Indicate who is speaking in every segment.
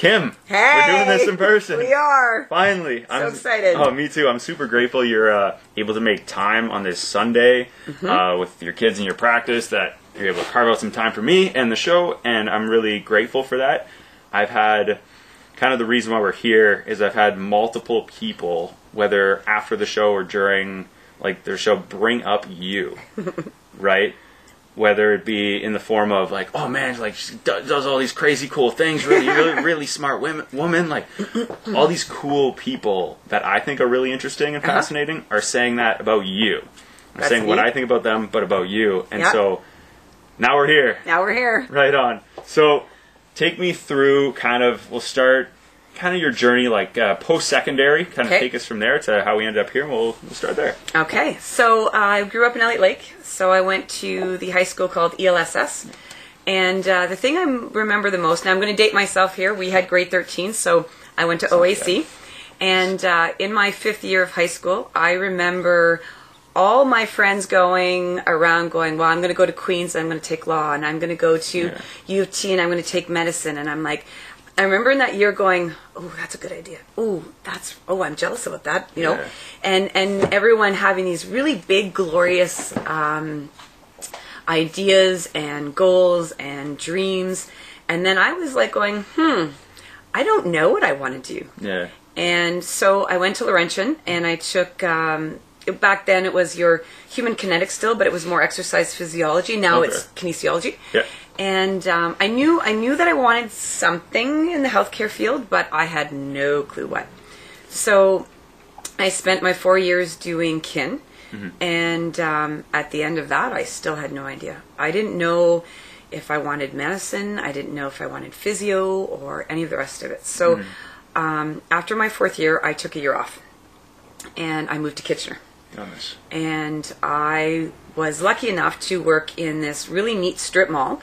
Speaker 1: Kim,
Speaker 2: Hey,
Speaker 1: we're doing this in person.
Speaker 2: We are.
Speaker 1: Finally, I'm so
Speaker 2: excited.
Speaker 1: Oh, me too. I'm super grateful you're uh, able to make time on this Sunday
Speaker 2: Mm-hmm.
Speaker 1: uh, with your kids and your practice. That you're able to carve out some time for me and the show, and I'm really grateful for that. I've had kind of the reason why we're here is I've had multiple people, whether after the show or during like their show, bring up you, right? Whether it be in the form of like, oh man, like she does all these crazy cool things, really, really, really smart women, woman, like all these cool people that I think are really interesting and fascinating are saying that about you. I'm
Speaker 2: Uh-huh. That's
Speaker 1: saying what. I think about them, but about you, and
Speaker 2: Yeah.
Speaker 1: so now we're here.
Speaker 2: Now we're here.
Speaker 1: Right on. So, take me through kind of. We'll start kind of your journey, like uh, post secondary. Kind of
Speaker 2: Okay.
Speaker 1: take us from there to how we ended up here. and We'll, we'll start there.
Speaker 2: Okay, so uh, I grew up in Elliott Lake. So I went to the high school called ELSS. And uh, the thing I remember the most, now I'm going to date myself here. We had grade 13, so I went to OAC. And uh, in my fifth year of high school, I remember all my friends going around going, well, I'm going to go to Queens, I'm going to take law, and I'm going to go to
Speaker 1: Yeah.
Speaker 2: U of T, and I'm going to take medicine. And I'm like, I remember in that year going, oh, that's a good idea. Oh, that's, oh, I'm jealous about that, you know?
Speaker 1: Yeah.
Speaker 2: And, and everyone having these really big, glorious um, ideas and goals and dreams. And then I was like going, hmm, I don't know what I want to do.
Speaker 1: Yeah.
Speaker 2: And so I went to Laurentian and I took, um, back then it was your human kinetics still, but it was more exercise physiology. Now
Speaker 1: Okay.
Speaker 2: it's kinesiology.
Speaker 1: Yeah.
Speaker 2: And um, I knew I knew that I wanted something in the healthcare field, but I had no clue what. So I spent my four years doing kin, and um, at the end of that, I still had no idea. I didn't know if I wanted medicine. I didn't know if I wanted physio or any of the rest of it. So um, after my fourth year, I took a year off, and I moved to Kitchener
Speaker 1: Goodness.
Speaker 2: and I was lucky enough to work in this really neat strip mall,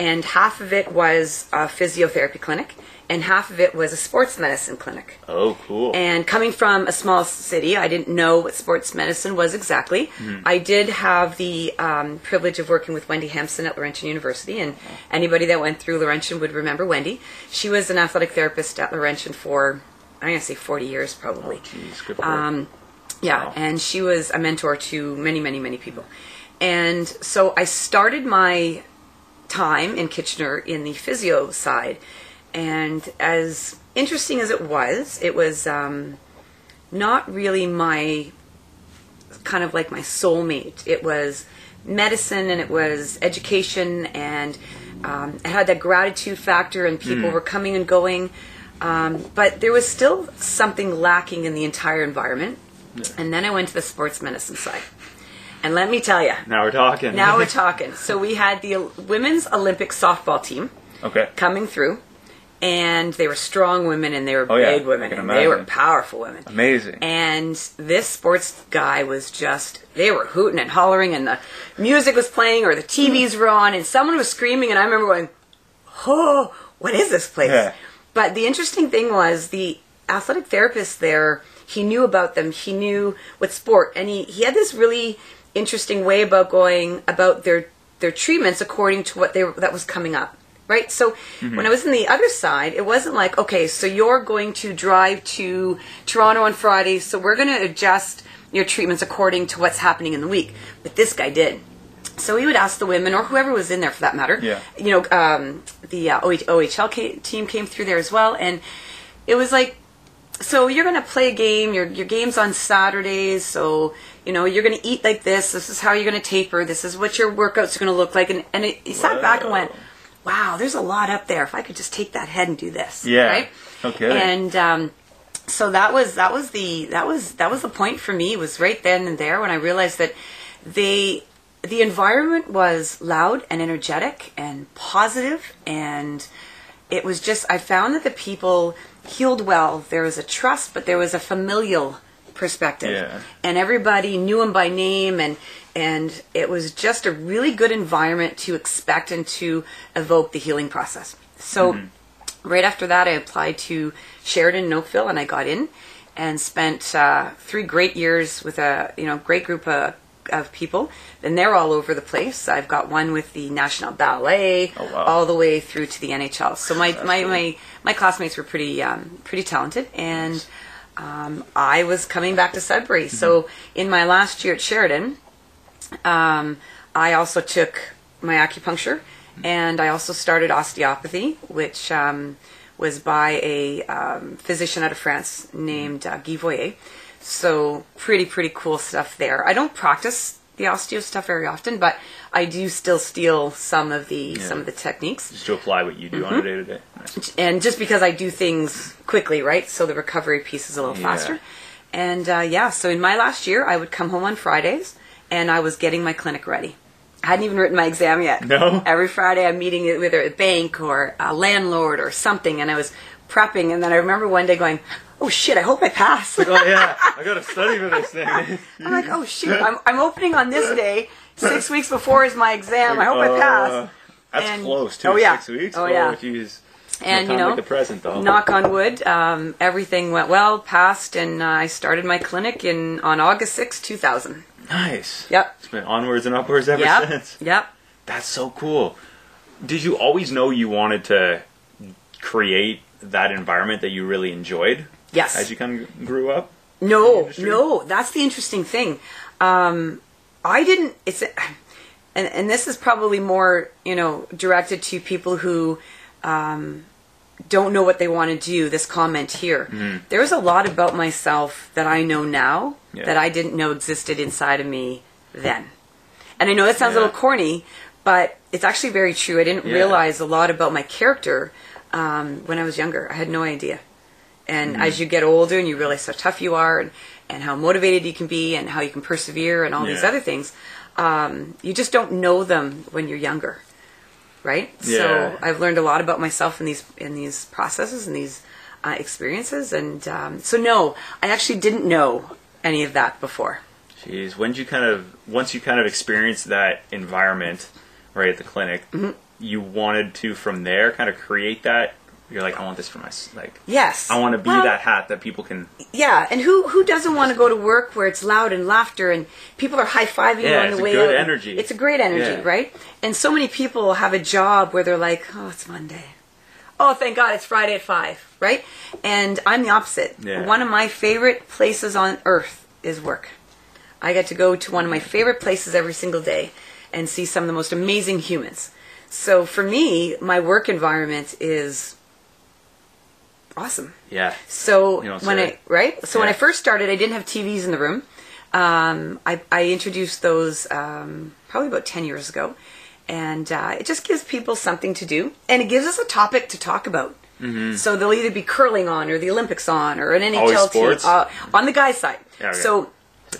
Speaker 2: and half of it was a physiotherapy clinic, and half of it was a sports medicine clinic.
Speaker 1: Oh, cool.
Speaker 2: And coming from a small city, I didn't know what sports medicine was exactly.
Speaker 1: Mm-hmm.
Speaker 2: I did have the um, privilege of working with Wendy Hampson at Laurentian University, and anybody that went through Laurentian would remember Wendy. She was an athletic therapist at Laurentian for, I'm going to say 40 years probably.
Speaker 1: Jeez, good for
Speaker 2: Um, yeah,
Speaker 1: Wow.
Speaker 2: and she was a mentor to many, many, many people. And so I started my time in Kitchener in the physio side. And as interesting as it was, it was um, not really my kind of like my soulmate. It was medicine and it was education and um, it had that gratitude factor and people were coming and going. Um, but there was still something lacking in the entire environment. And then I went to the sports medicine side. And let me tell you,
Speaker 1: now we're talking.
Speaker 2: now we're talking. So we had the women's Olympic softball team
Speaker 1: okay.
Speaker 2: coming through, and they were strong women and they were
Speaker 1: Oh, yeah,
Speaker 2: big
Speaker 1: I
Speaker 2: women and they were powerful women.
Speaker 1: Amazing.
Speaker 2: And this sports guy was just, they were hooting and hollering, and the music was playing, or the TVs were on, and someone was screaming, and I remember going, Oh, what is this place?
Speaker 1: Yeah.
Speaker 2: But the interesting thing was the athletic therapist there, he knew about them, he knew what sport, and he, he had this really interesting way about going about their their treatments according to what they were, that was coming up right? So when i was in the other side it wasn't like okay so you're going to drive to toronto on friday so we're going to adjust your treatments according to what's happening in the week. But this guy did. So he would ask the women or whoever was in there for that matter
Speaker 1: Yeah.
Speaker 2: you know um, the uh, ohl team came through there as well and it was like so you're going to play a game your, your game's on saturdays so you know you're going to eat like this this is how you're going to taper this is what your workouts are going to look like and, and it, he sat back and went wow there's a lot up there if i could just take that head and do this
Speaker 1: Yeah.
Speaker 2: right
Speaker 1: Okay.
Speaker 2: and um, so that was that was the that was that was the point for me was right then and there when i realized that they the environment was loud and energetic and positive and it was just i found that the people healed well there was a trust but there was a familial perspective
Speaker 1: Yeah.
Speaker 2: and everybody knew him by name and and it was just a really good environment to expect and to evoke the healing process so right after that i applied to sheridan in oakville and i got in and spent uh, three great years with a you know great group of of people, and they're all over the place. I've got one with the National Ballet,
Speaker 1: Oh, wow.
Speaker 2: all the way through to the NHL. So my my,
Speaker 1: cool.
Speaker 2: my my classmates were pretty um, pretty talented, and um, I was coming back to Sudbury. So
Speaker 1: Mm-hmm.
Speaker 2: in my last year at Sheridan, um, I also took my acupuncture, and I also started osteopathy, which um, was by a um, physician out of France named uh, Guy Voyer. So pretty pretty cool stuff there. I don't practice the osteo stuff very often, but I do still steal some of the some of the techniques
Speaker 1: Just to apply what you do
Speaker 2: Mm-hmm.
Speaker 1: on a day to day. Nice.
Speaker 2: and just because I do things quickly, right? So the recovery piece is a little
Speaker 1: Yeah.
Speaker 2: faster. And uh, yeah, so in my last year, I would come home on Fridays, and I was getting my clinic ready. I hadn't even written my exam yet.
Speaker 1: No?
Speaker 2: Every Friday, I'm meeting with either a bank or a landlord or something, and I was prepping. And then I remember one day going, "Oh shit! I hope I pass."
Speaker 1: Oh yeah, I gotta study for this thing.
Speaker 2: I'm like, "Oh shoot! I'm, I'm opening on this day. Six weeks before is my exam. I hope I pass."
Speaker 1: Uh, That's
Speaker 2: And-
Speaker 1: close too.
Speaker 2: oh, yeah.
Speaker 1: Six weeks.
Speaker 2: Oh, yeah.
Speaker 1: Jeez.
Speaker 2: and you know,
Speaker 1: like the present though.
Speaker 2: knock on wood, um, everything went well, passed, and uh, I started my clinic in on August sixth, two thousand.
Speaker 1: nice.
Speaker 2: Yep.
Speaker 1: It's been onwards and upwards ever
Speaker 2: Yep.
Speaker 1: since.
Speaker 2: Yep.
Speaker 1: That's so cool. Did you always know you wanted to create that environment that you really enjoyed
Speaker 2: Yes.
Speaker 1: as you kind of grew up?
Speaker 2: No, no, that's the interesting thing. Um, I didn't. It's, and and this is probably more you know directed to people who um, don't know what they want to do. This comment here, there's a lot about myself that I know now
Speaker 1: Yeah.
Speaker 2: that I didn't know existed inside of me then. And I know that sounds a little corny, but it's actually very true. I didn't
Speaker 1: Yeah.
Speaker 2: realize a lot about my character um, when I was younger. I had no idea. And
Speaker 1: Mm-hmm.
Speaker 2: as you get older and you realize how tough you are and, and how motivated you can be and how you can persevere and all these other things, um, you just don't know them when you're younger. Right?
Speaker 1: Yeah.
Speaker 2: So I've learned a lot about myself in these in these processes and these uh, experiences. And um, so no, I actually didn't know any of that before.
Speaker 1: Jeez, when did you kind of once you kind of experienced that environment right at the clinic,
Speaker 2: Mm-hmm.
Speaker 1: you wanted to from there kind of create that. You're like, I want this for my like.
Speaker 2: Yes.
Speaker 1: I want to be
Speaker 2: Well,
Speaker 1: that hat that people can.
Speaker 2: Yeah, and who who doesn't want to go to work where it's loud and laughter and people are high fiving you
Speaker 1: Yeah,
Speaker 2: on
Speaker 1: it's
Speaker 2: the
Speaker 1: a
Speaker 2: way
Speaker 1: good
Speaker 2: out?
Speaker 1: energy.
Speaker 2: It's a great energy,
Speaker 1: Yeah.
Speaker 2: right? And so many people have a job where they're like, "Oh, it's Monday. Oh, thank God, it's Friday at five, right?" And I'm the opposite.
Speaker 1: Yeah.
Speaker 2: One of my favorite places on earth is work. I get to go to one of my favorite places every single day and see some of the most amazing humans. So for me, my work environment is awesome.
Speaker 1: Yeah.
Speaker 2: So when. I right, so when I first started, I didn't have TVs in the room. Um, I, I introduced those um, probably about ten years ago, and uh, it just gives people something to do, and it gives us a topic to talk about.
Speaker 1: Mm-hmm.
Speaker 2: So they'll either be curling on, or the Olympics on, or an NHL team uh, on the guys' side.
Speaker 1: Yeah, okay.
Speaker 2: So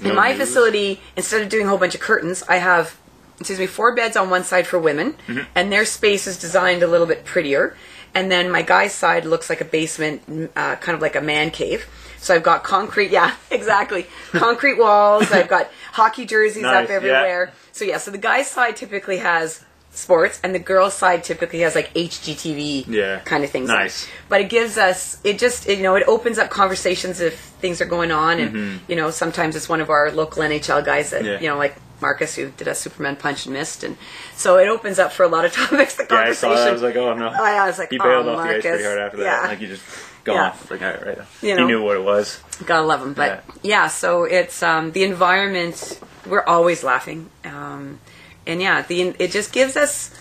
Speaker 1: No
Speaker 2: in my
Speaker 1: news?
Speaker 2: facility, instead of doing a whole bunch of curtains, I have excuse me four beds on one side for women,
Speaker 1: Mm-hmm.
Speaker 2: and their space is designed a little bit prettier. And then my guy's side looks like a basement, uh, kind of like a man cave. So I've got concrete, yeah, exactly, concrete walls. I've got hockey jerseys
Speaker 1: Nice,
Speaker 2: up
Speaker 1: yeah.
Speaker 2: everywhere. So yeah, so the guy's side typically has sports, and the girls' side typically has like HGTV
Speaker 1: Yeah.
Speaker 2: kind of things.
Speaker 1: Nice.
Speaker 2: But it gives us, it just, you know, it opens up conversations if things are going on, and you know, sometimes it's one of our local NHL guys that,
Speaker 1: Mm-hmm. Yeah.
Speaker 2: you know, like Marcus who did a Superman punch and missed, and so it opens up for a lot of topics. The
Speaker 1: Yeah, I saw that. I was like, oh no.
Speaker 2: Oh, yeah, I was like,
Speaker 1: he bailed
Speaker 2: oh,
Speaker 1: off the ice pretty
Speaker 2: Marcus.
Speaker 1: hard after that.
Speaker 2: Yeah.
Speaker 1: Like he just gone.
Speaker 2: Yeah.
Speaker 1: Like all right, right.
Speaker 2: You
Speaker 1: he knew what it was.
Speaker 2: Gotta love them. But yeah, so it's um, the environment. We're always laughing, um, and yeah, the it just gives us,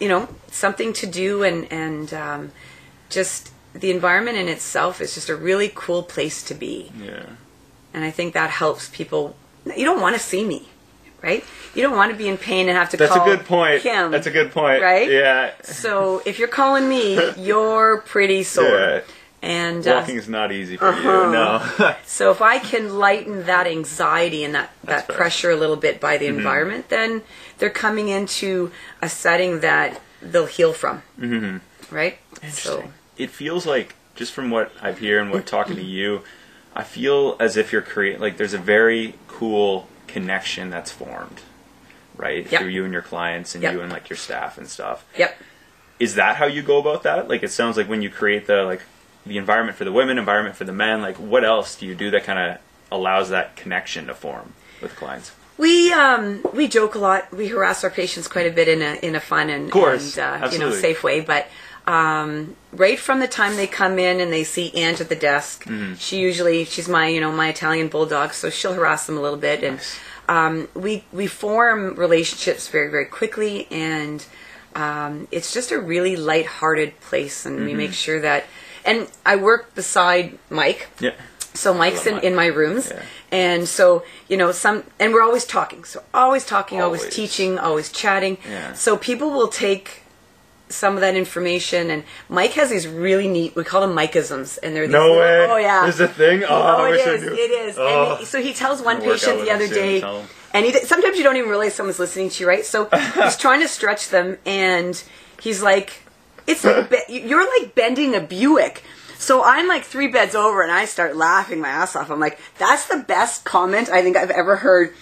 Speaker 2: you know, something to do, and and um, just the environment in itself is just a really cool place to be,
Speaker 1: Yeah.
Speaker 2: and I think that helps people. You don't want to see me, right? You don't want to be in pain and have to call
Speaker 1: That's a good point.
Speaker 2: Kim.
Speaker 1: That's a good point.
Speaker 2: Right?
Speaker 1: Yeah.
Speaker 2: So if you're calling me, you're pretty sore.
Speaker 1: Yeah.
Speaker 2: And uh,
Speaker 1: Walking is not easy for
Speaker 2: Uh-huh.
Speaker 1: you. No.
Speaker 2: So if I can lighten that anxiety and that, that pressure a little bit by the environment, then they're coming into a setting that they'll heal from. Mm-hmm. Right? So
Speaker 1: Interesting. It feels like just from what I hear and what talking to you, I feel as if you're creating like there's a very cool connection that's formed, right?
Speaker 2: Yep.
Speaker 1: Through you and your clients and
Speaker 2: Yep.
Speaker 1: you and like your staff and stuff.
Speaker 2: yep.
Speaker 1: Is that how you go about that? Like it sounds like when you create the like the environment for the women, environment for the men, like what else do you do that kind of allows that connection to form?
Speaker 3: with clients?
Speaker 2: We um we joke a lot. We harass our patients quite a bit in a in a fun and,
Speaker 3: course,
Speaker 2: and uh, you know safe way. But um, right from the time they come in and they see Ange at the desk,
Speaker 3: Mm-hmm.
Speaker 2: she usually she's my you know my Italian bulldog, so she'll harass them a little bit, and um, we we form relationships very very quickly, and um, it's just a really light-hearted place, and we
Speaker 3: Mm-hmm.
Speaker 2: make sure that. And I work beside Mike,
Speaker 3: Yeah.
Speaker 2: so Mike's in,
Speaker 3: Mike.
Speaker 2: in my rooms,
Speaker 3: Yeah.
Speaker 2: and so you know some, and we're always talking. So always talking, always,
Speaker 3: Always.
Speaker 2: teaching, always chatting.
Speaker 3: Yeah.
Speaker 2: So people will take some of that information, and Mike has these really neat. We call them Mikeisms, and they're these
Speaker 3: No
Speaker 2: little-
Speaker 3: way.
Speaker 2: Oh yeah.
Speaker 3: This is a thing? Oh,
Speaker 2: Oh, it is. It is.
Speaker 3: Oh.
Speaker 2: And he- so he tells one
Speaker 3: Gonna work out
Speaker 2: patient the other day, and he sometimes you don't even realize someone's listening to you, right? So he's trying to stretch them, and he's like, "It's like be- you're like bending a Buick." So I'm like three beds over, and I start laughing my ass off. I'm like, "That's the best comment I think I've ever heard."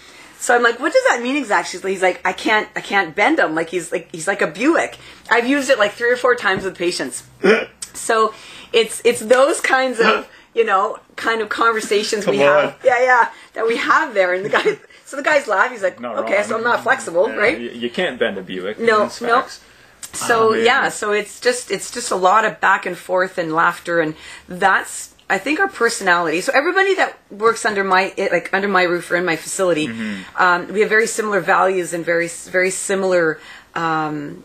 Speaker 2: So I'm like, "What does that mean exactly?" He's like, "I can't, I can't bend him." Like he's like he's like a Buick. I've used it like three or four times with patients. So it's it's those kinds of you know kind of conversations we
Speaker 3: Come
Speaker 2: have. Yeah, yeah, that we have there, and the guy. So the guy's laugh. He's like,
Speaker 3: Not
Speaker 2: okay,
Speaker 3: wrong.
Speaker 2: so I'm not flexible,
Speaker 3: Yeah,
Speaker 2: right?
Speaker 3: You, you can't bend a Buick.
Speaker 2: No,
Speaker 3: It's
Speaker 2: no. So
Speaker 3: amazing.
Speaker 2: yeah, so it's just it's just a lot of back and forth and laughter, and that's I think our personality. So everybody that works under my like under my roof or in my facility,
Speaker 3: Mm-hmm.
Speaker 2: um, we have very similar values and very very similar um,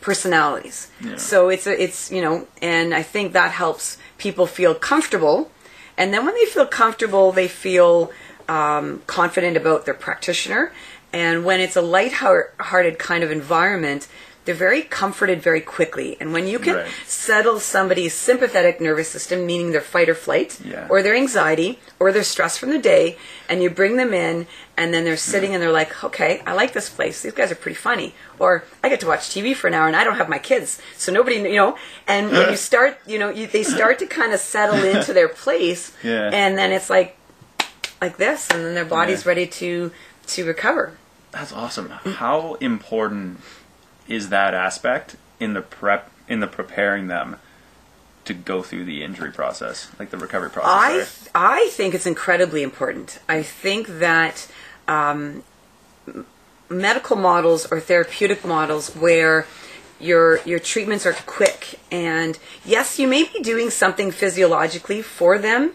Speaker 2: personalities. So it's a, it's you know, and I think that helps people feel comfortable, and then when they feel comfortable, they feel um, confident about their practitioner, and when it's a light-hearted kind of environment. They're very comforted very quickly, and when you can
Speaker 3: Right.
Speaker 2: settle somebody's sympathetic nervous system, meaning their fight or flight,
Speaker 3: Yeah.
Speaker 2: or their anxiety, or their stress from the day, and you bring them in, and then they're sitting and they're like, okay, I like this place. These guys are pretty funny. Or I get to watch TV for an hour and I don't have my kids. So nobody, you know, and when you start, you know, you, they start to kind of settle into their place,
Speaker 3: Yeah.
Speaker 2: and then it's like, like this, and then their body's
Speaker 3: Yeah.
Speaker 2: ready to, to recover.
Speaker 1: That's awesome. How important is that aspect in the prep in the preparing them to go through the injury process, like the recovery process?
Speaker 2: I
Speaker 1: sorry?
Speaker 2: I think it's incredibly important. I think that um, medical models or therapeutic models where your your treatments are quick and yes, you may be doing something physiologically for them,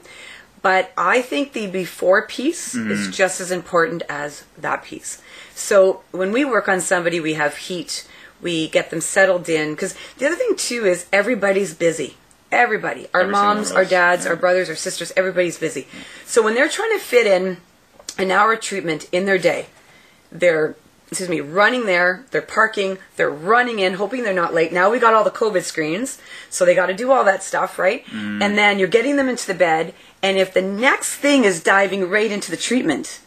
Speaker 2: but I think the before piece is just as important as that piece. So when we work on somebody, we have heat, we get them settled in. Because the other thing too is everybody's busy. Everybody, our
Speaker 1: Every
Speaker 2: moms, our dads,
Speaker 1: yeah.
Speaker 2: our brothers, our sisters, everybody's busy. So when they're trying to fit in an hour of treatment in their day, they're excuse me running there they're parking they're running in hoping they're not late now we got all the covid screens so they got to do all that stuff right
Speaker 1: Mm.
Speaker 2: and then you're getting them into the bed and if the next thing is diving right into the treatment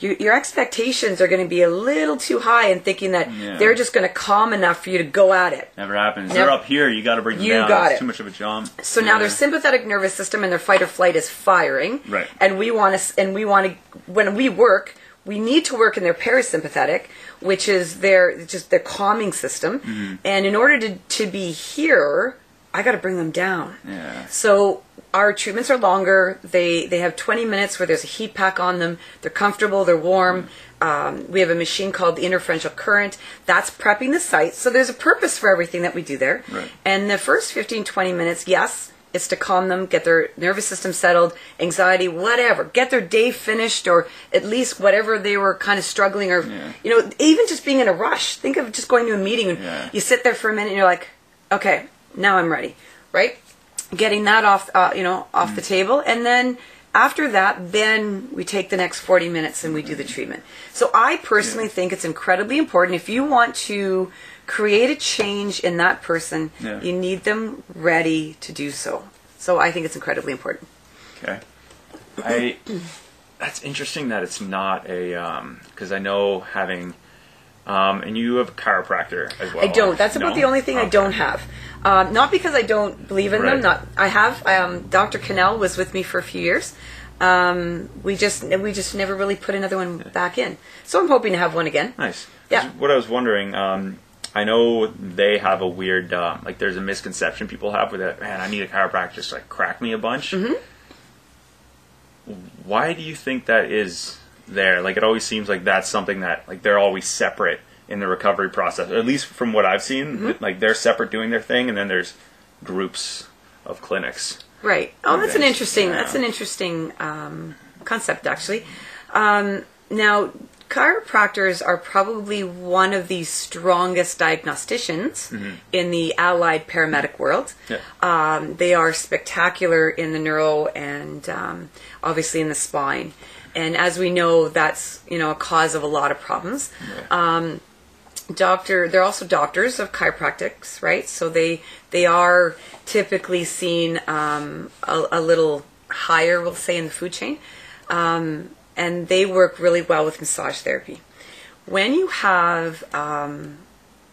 Speaker 2: your, your expectations are going to be a little too high and thinking that
Speaker 1: Yeah.
Speaker 2: they're just going to calm enough for you to go at it
Speaker 1: Never happens.
Speaker 2: Never-
Speaker 1: They're up here. You got to bring them
Speaker 2: You
Speaker 1: down.
Speaker 2: got
Speaker 1: It's
Speaker 2: it.
Speaker 1: too much of a jump.
Speaker 2: so now
Speaker 1: Yeah.
Speaker 2: their sympathetic nervous system and their fight or flight is firing.
Speaker 1: Right.
Speaker 2: And we want to, and we want to, when we work, we need to work in their parasympathetic, which is their just their calming system.
Speaker 1: Mm-hmm.
Speaker 2: And in order to to be here, I got to bring them down.
Speaker 1: Yeah.
Speaker 2: So our treatments are longer. They they have 20 minutes where there's a heat pack on them. They're comfortable. They're warm. Um, we have a machine called the interferential current. That's prepping the site. So there's a purpose for everything that we do there.
Speaker 1: Right.
Speaker 2: And the first 15, 20 minutes, yes, it's to calm them, get their nervous system settled, anxiety, whatever. Get their day finished or at least whatever they were kind of struggling or,
Speaker 1: Yeah.
Speaker 2: you know, even just being in a rush. Think of just going to a meeting and
Speaker 1: Yeah.
Speaker 2: you sit there for a minute and you're like, okay, now I'm ready, right? Getting that off, uh, you know, off the table, and then after that, then we take the next 40 minutes and we do the treatment. So I personally think it's incredibly important if you want to create a change in that person,
Speaker 1: Yeah.
Speaker 2: you need them ready to do so. So I think it's incredibly important.
Speaker 1: Okay.
Speaker 3: I that's interesting that it's not a because I know having um, and you have a chiropractor as well.
Speaker 2: I don't. That's about
Speaker 3: No?
Speaker 2: the only thing I don't have. Um, not because I don't believe in them. Not I have. Um, Dr. Cannell was with me for a few years. Um, we just we just never really put another one back in. So I'm hoping to have one again.
Speaker 3: Nice.
Speaker 2: Yeah.
Speaker 3: What I was wondering, um, I know they have a weird, um, like, there's a misconception people have with it. Man, I need a chiropractor to like crack me a bunch.
Speaker 2: Mm-hmm.
Speaker 3: Why do you think that is there? Like it always seems like that's something that like they're always separate in the recovery process. At least from what I've seen,
Speaker 2: Mm-hmm.
Speaker 3: like they're separate doing their thing, and then there's groups of clinics.
Speaker 2: Right. Oh, that's an interesting.
Speaker 3: Yeah.
Speaker 2: That's an interesting um, concept, actually. Um, now, chiropractors are probably one of the strongest diagnosticians in the allied paramedic world.
Speaker 3: Yeah.
Speaker 2: Um, they are spectacular in the neuro and um, obviously in the spine. And as we know, that's you know a cause of a lot of problems. Doctor they're also doctors of chiropractics right? So they they are typically seen um, a, a little higher we'll say in the food chain. Um, and they work really well with massage therapy. When you have um,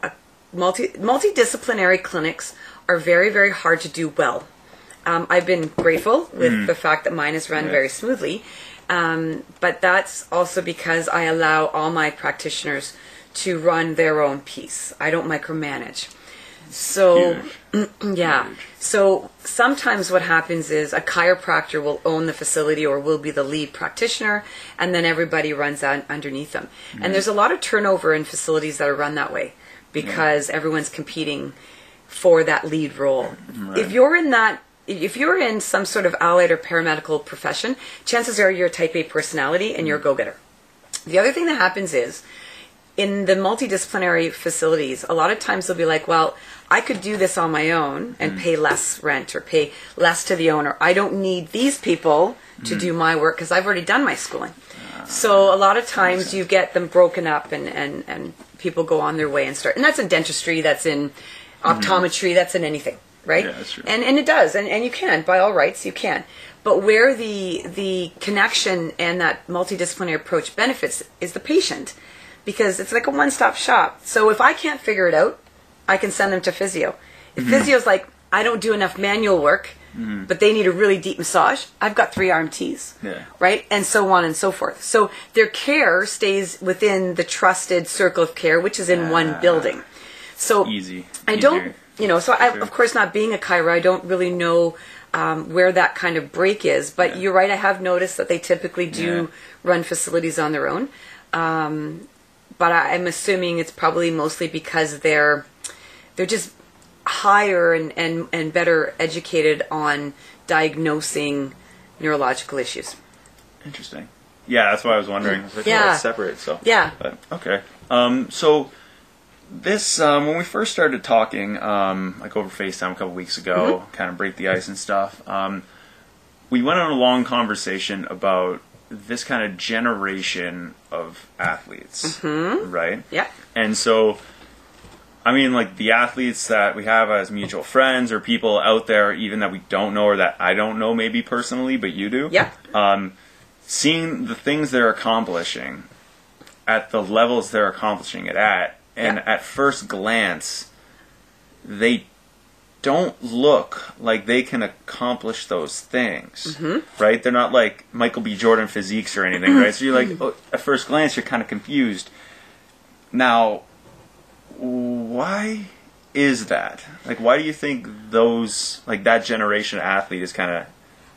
Speaker 2: a multi multidisciplinary clinics are very very hard to do well. Um, I've been grateful with the fact that mine has run
Speaker 3: Yeah.
Speaker 2: very smoothly. Um, but that's also because I allow all my practitioners to run their own piece. I don't micromanage. So, yeah. So sometimes what happens is a chiropractor will own the facility or will be the lead practitioner, and then everybody runs underneath them. And there's a lot of turnover in facilities that are run that way because everyone's competing for that lead role. If you're in that if you're in some sort of allied or paramedical profession, chances are you're a type A personality and you're a go-getter. The other thing that happens is in the multidisciplinary facilities, a lot of times they'll be like, well, I could do this on my own and mm. pay less rent or pay less to the owner. I don't need these people to mm. do my work because I've already done my schooling. Ah, so a lot of times you get them broken up and, and, and people go on their way and start. And that's in dentistry, that's in mm. optometry, that's in anything, right?
Speaker 1: Yeah, that's true.
Speaker 2: And, and it does. And, and you can, by all rights, you can. But where the, the connection and that multidisciplinary approach benefits is the patient because it's like a one-stop shop. So if I can't figure it out, I can send them to physio. If
Speaker 1: Mm-hmm.
Speaker 2: physio's like, I don't do enough manual work, but they need a really deep massage, I've got three RMTs.
Speaker 1: Yeah.
Speaker 2: Right? And so on and so forth. So their care stays within the trusted circle of care, which is in one
Speaker 1: Ah.
Speaker 2: building. So
Speaker 1: Easy.
Speaker 2: I don't,
Speaker 1: Easier.
Speaker 2: You know, so I, of course, not being a chiro, I don't really know um, where that kind of break is. But
Speaker 1: Yeah.
Speaker 2: you're right, I have noticed that they typically do
Speaker 1: Yeah.
Speaker 2: run facilities on their own. Um, but I, I'm assuming it's probably mostly because they're they're just higher and, and, and better educated on diagnosing neurological issues.
Speaker 1: Interesting. Yeah, that's why I was wondering. I was like, oh,
Speaker 2: Yeah.
Speaker 1: it's separate. So
Speaker 2: Yeah.
Speaker 1: But okay. Um, so this um, when we first started talking, um, like over FaceTime a couple weeks ago,
Speaker 2: Mm-hmm.
Speaker 1: kind of break the ice and stuff. Um, we went on a long conversation about this kind of generation of athletes,
Speaker 2: Mm-hmm.
Speaker 1: right?
Speaker 2: Yeah.
Speaker 1: And so, I mean, like the athletes that we have as mutual friends or people out there, even that we don't know or that I don't know maybe personally, but you do.
Speaker 2: Yeah.
Speaker 1: Um, seeing the things they're accomplishing at the levels they're accomplishing it at, and
Speaker 2: Yeah.
Speaker 1: at first glance, they don't look like they can accomplish those things,
Speaker 2: Mm-hmm.
Speaker 1: right? They're not like Michael B. Jordan physiques or anything, right? So you're like, oh, at first glance, you're kind of confused. Now, why is that? Like, why do you think those, like that generation of athlete is kind of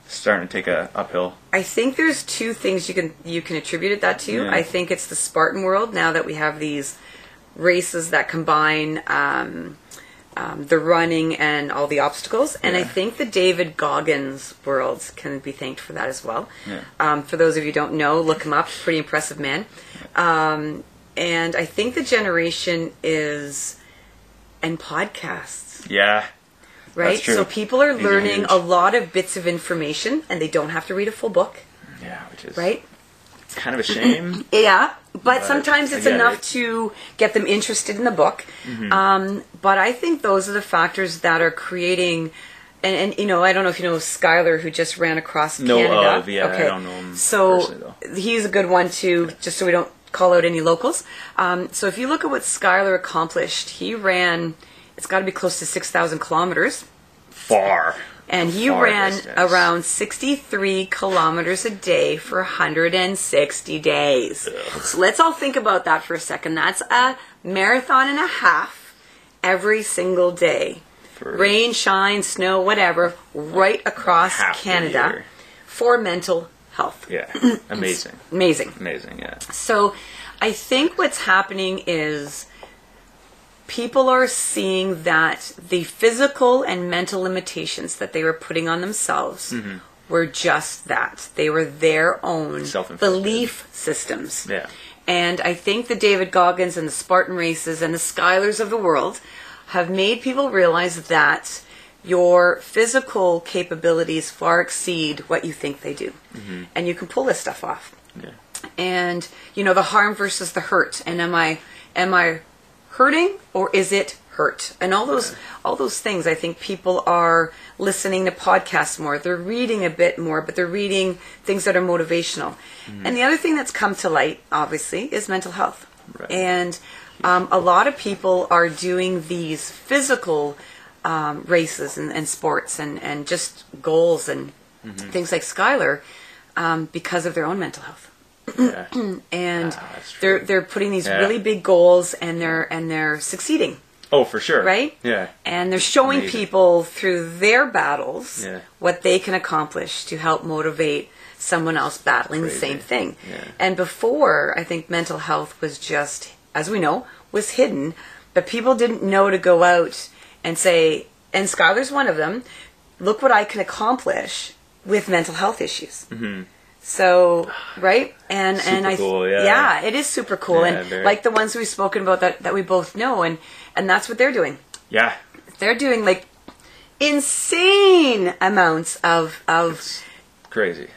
Speaker 1: starting to take a uphill?
Speaker 2: I think there's two things you can you can attribute it that to.
Speaker 1: Yeah.
Speaker 2: I think it's the Spartan world now that we have these races that combine um, um, the running and all the obstacles, and I think the David Goggins Worlds can be thanked for that as well.
Speaker 1: Yeah.
Speaker 2: Um, for those of you who don't know, look him up. Pretty impressive man. Um, and I think the generation is and podcasts
Speaker 1: Yeah.
Speaker 2: right? So people are
Speaker 1: These
Speaker 2: learning
Speaker 1: huge.
Speaker 2: a lot of bits of information, and they don't have to read a full book,
Speaker 3: Yeah, which is
Speaker 2: right?
Speaker 3: Kind of a shame.
Speaker 2: Yeah, but,
Speaker 3: But
Speaker 2: sometimes it's enough
Speaker 3: it.
Speaker 2: to get them interested in the book.
Speaker 1: Mm-hmm.
Speaker 2: Um, but I think those are the factors that are creating. And, and you know, I don't know if you know Skylar, who just ran across
Speaker 3: Know
Speaker 2: Canada.
Speaker 3: of, yeah, I don't know him
Speaker 2: So he's a good one too, just so we don't call out any locals. Um, so if you look at what Skylar accomplished, he ran. It's got to be close to six thousand kilometers.
Speaker 3: Far.
Speaker 2: And he
Speaker 3: Far
Speaker 2: ran
Speaker 3: distance.
Speaker 2: around 63 kilometers a day for 160 days. So let's all think about that for a second. That's a marathon and a half every single day.
Speaker 3: For-
Speaker 2: Rain, shine, snow, whatever, right across Canada for mental health.
Speaker 1: Yeah. Amazing.
Speaker 2: Amazing.
Speaker 1: Amazing. Yeah.
Speaker 2: So I think what's happening is people are seeing that the physical and mental limitations that they were putting on themselves mm-hmm. were just that. They were their own belief systems.
Speaker 1: Yeah.
Speaker 2: And I think the David Goggins and the Spartan races and the Skylars of the world have made people realize that your physical capabilities far exceed what you think they do. Mm-hmm. And you can pull this stuff off
Speaker 1: Yeah.
Speaker 2: and you know the harm versus the hurt and am i am i hurting or is it hurt? And all those all those things i think people are listening to podcasts more. They're reading a bit more but they're reading things that are motivational. And the other thing that's come to light obviously is mental health.
Speaker 1: Right.
Speaker 2: and um, a lot of people are doing these physical um, races and, and sports and, and just goals and things like Skylar um, because of their own mental health
Speaker 1: Yeah.
Speaker 2: and
Speaker 1: Ah,
Speaker 2: they're they're putting these
Speaker 1: Yeah.
Speaker 2: really big goals and they're and they're succeeding
Speaker 1: Oh, for sure.
Speaker 2: right
Speaker 1: Yeah.
Speaker 2: and they're showing
Speaker 1: Amazing.
Speaker 2: people through their battles
Speaker 1: Yeah.
Speaker 2: what they can accomplish to help motivate someone else battling the same thing
Speaker 1: Yeah.
Speaker 2: and before i think mental health was just as we know was hidden but people didn't know to go out and say and skylar's one of them look what i can accomplish with mental health issues so right and and I
Speaker 1: cool, yeah.
Speaker 2: it is super cool
Speaker 1: Yeah,
Speaker 2: and
Speaker 1: very.
Speaker 2: like the ones we've spoken about that that we both know and and that's what they're doing
Speaker 1: Yeah.
Speaker 2: they're doing like insane amounts of of
Speaker 1: Crazy.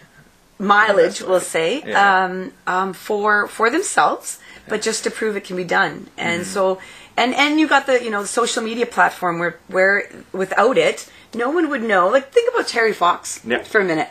Speaker 2: mileage we'll say
Speaker 1: Yeah.
Speaker 2: um, um, for for themselves but just to prove it can be done and
Speaker 1: Mm-hmm.
Speaker 2: so and and you got the you know the social media platform where where without it no one would know like think about terry fox
Speaker 1: Yeah.
Speaker 2: for a minute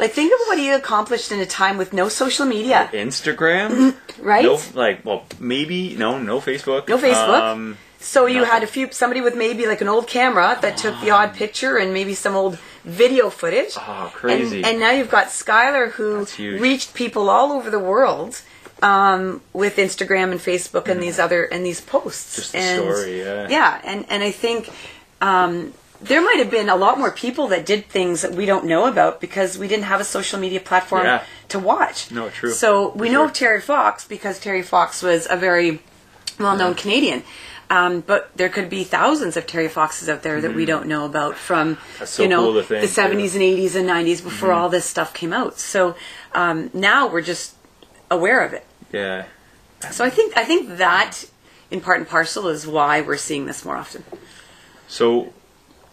Speaker 2: like think of what he accomplished in a time with no social media
Speaker 1: Instagram.
Speaker 2: right
Speaker 1: No, like, well, maybe no, no Facebook.
Speaker 2: No Facebook?
Speaker 1: Um,
Speaker 2: So you
Speaker 1: Nothing.
Speaker 2: had a few somebody with maybe like an old camera that took the odd picture and maybe some old video footage.
Speaker 1: Oh, crazy.
Speaker 2: And, and now you've got Skylar who reached people all over the world um, with Instagram and Facebook and these other and these posts.
Speaker 1: Just the
Speaker 2: and,
Speaker 1: story, yeah.
Speaker 2: Yeah, and and I think um, there might have been a lot more people that did things that we don't know about because we didn't have a social media platform
Speaker 1: Yeah.
Speaker 2: to watch.
Speaker 1: No, true.
Speaker 2: So we
Speaker 1: For
Speaker 2: know
Speaker 1: sure.
Speaker 2: of Terry Fox because Terry Fox was a very well-known Canadian. Um, but there could be thousands of Terry Foxes out there that we don't know about from
Speaker 1: Mm-hmm. So
Speaker 2: you know
Speaker 1: cool think,
Speaker 2: the 70s
Speaker 1: too. Mm-hmm.
Speaker 2: and 80s and 90s before all this stuff came out. So um, now we're just aware of it.
Speaker 1: yeah.
Speaker 2: So I think I think that in part and parcel is why we're seeing this more often.
Speaker 1: So,